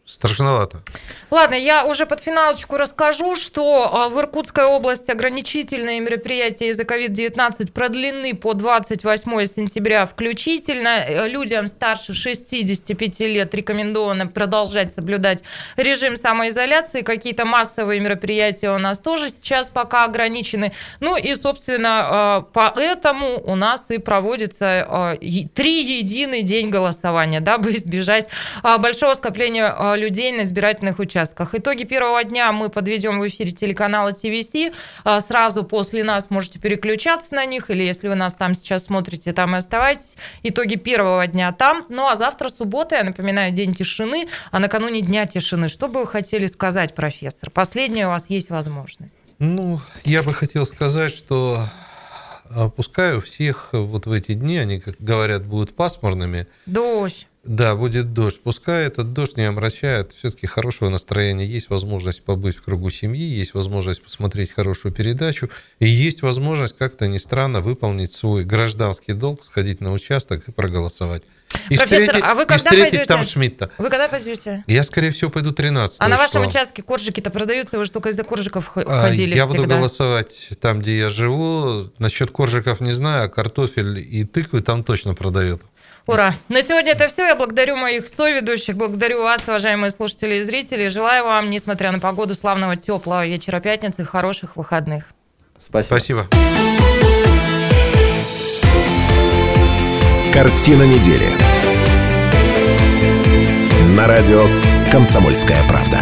[SPEAKER 3] страшновато.
[SPEAKER 2] Ладно, я уже под финалочку расскажу, что а, в Иркутской области ограничительные мероприятия из-за COVID-19 продлены по 28 сентября включительно. Э, Людям старше 65 лет рекомендовано продолжать соблюдать режим самоизоляции. Какие-то массовые мероприятия у нас тоже сейчас пока ограничены. Ну и, собственно, э, поэтому у нас и проводится е- три единый день голосования, дабы избежать а, большого скопления а, людей на избирательных участках. Итоги первого дня мы подведем в эфире телеканала ТВС. А, Сразу после нас можете переключаться на них, или если вы нас там сейчас смотрите, там и оставайтесь. Итоги первого дня там. Ну а завтра суббота, я напоминаю, день тишины, а накануне дня тишины. Что бы вы хотели сказать, профессор? Последняя у вас есть возможность.
[SPEAKER 3] Ну, я бы хотел сказать, что пускай у всех вот в эти дни, они, как говорят, будут пасмурными,
[SPEAKER 2] Дождь.
[SPEAKER 3] Да, будет дождь. Пускай этот дождь не омрачает все-таки хорошего настроения. Есть возможность побыть в кругу семьи, есть возможность посмотреть хорошую передачу, и есть возможность как-то ни странно выполнить свой гражданский долг, сходить на участок и проголосовать. И
[SPEAKER 2] Профессор,
[SPEAKER 3] встретить,
[SPEAKER 2] а вы
[SPEAKER 3] и
[SPEAKER 2] когда
[SPEAKER 3] встретить
[SPEAKER 2] пойдете?
[SPEAKER 3] там Шмидта.
[SPEAKER 2] Вы когда пойдете?
[SPEAKER 3] Я, скорее всего, пойду 13
[SPEAKER 2] А на вашем
[SPEAKER 3] числа.
[SPEAKER 2] участке коржики-то продаются, вы же только из-за коржиков
[SPEAKER 3] А,
[SPEAKER 2] ходили
[SPEAKER 3] Я буду
[SPEAKER 2] всегда.
[SPEAKER 3] голосовать там, где я живу. Насчет коржиков не знаю, а картофель и тыквы там точно продают.
[SPEAKER 2] Ура! На сегодня это все. Я благодарю моих соведущих, благодарю вас, уважаемые слушатели и зрители. Желаю вам, несмотря на погоду, славного теплого вечера пятницы, хороших выходных.
[SPEAKER 5] Спасибо.
[SPEAKER 3] Спасибо.
[SPEAKER 1] Картина недели. На радио «Комсомольская правда».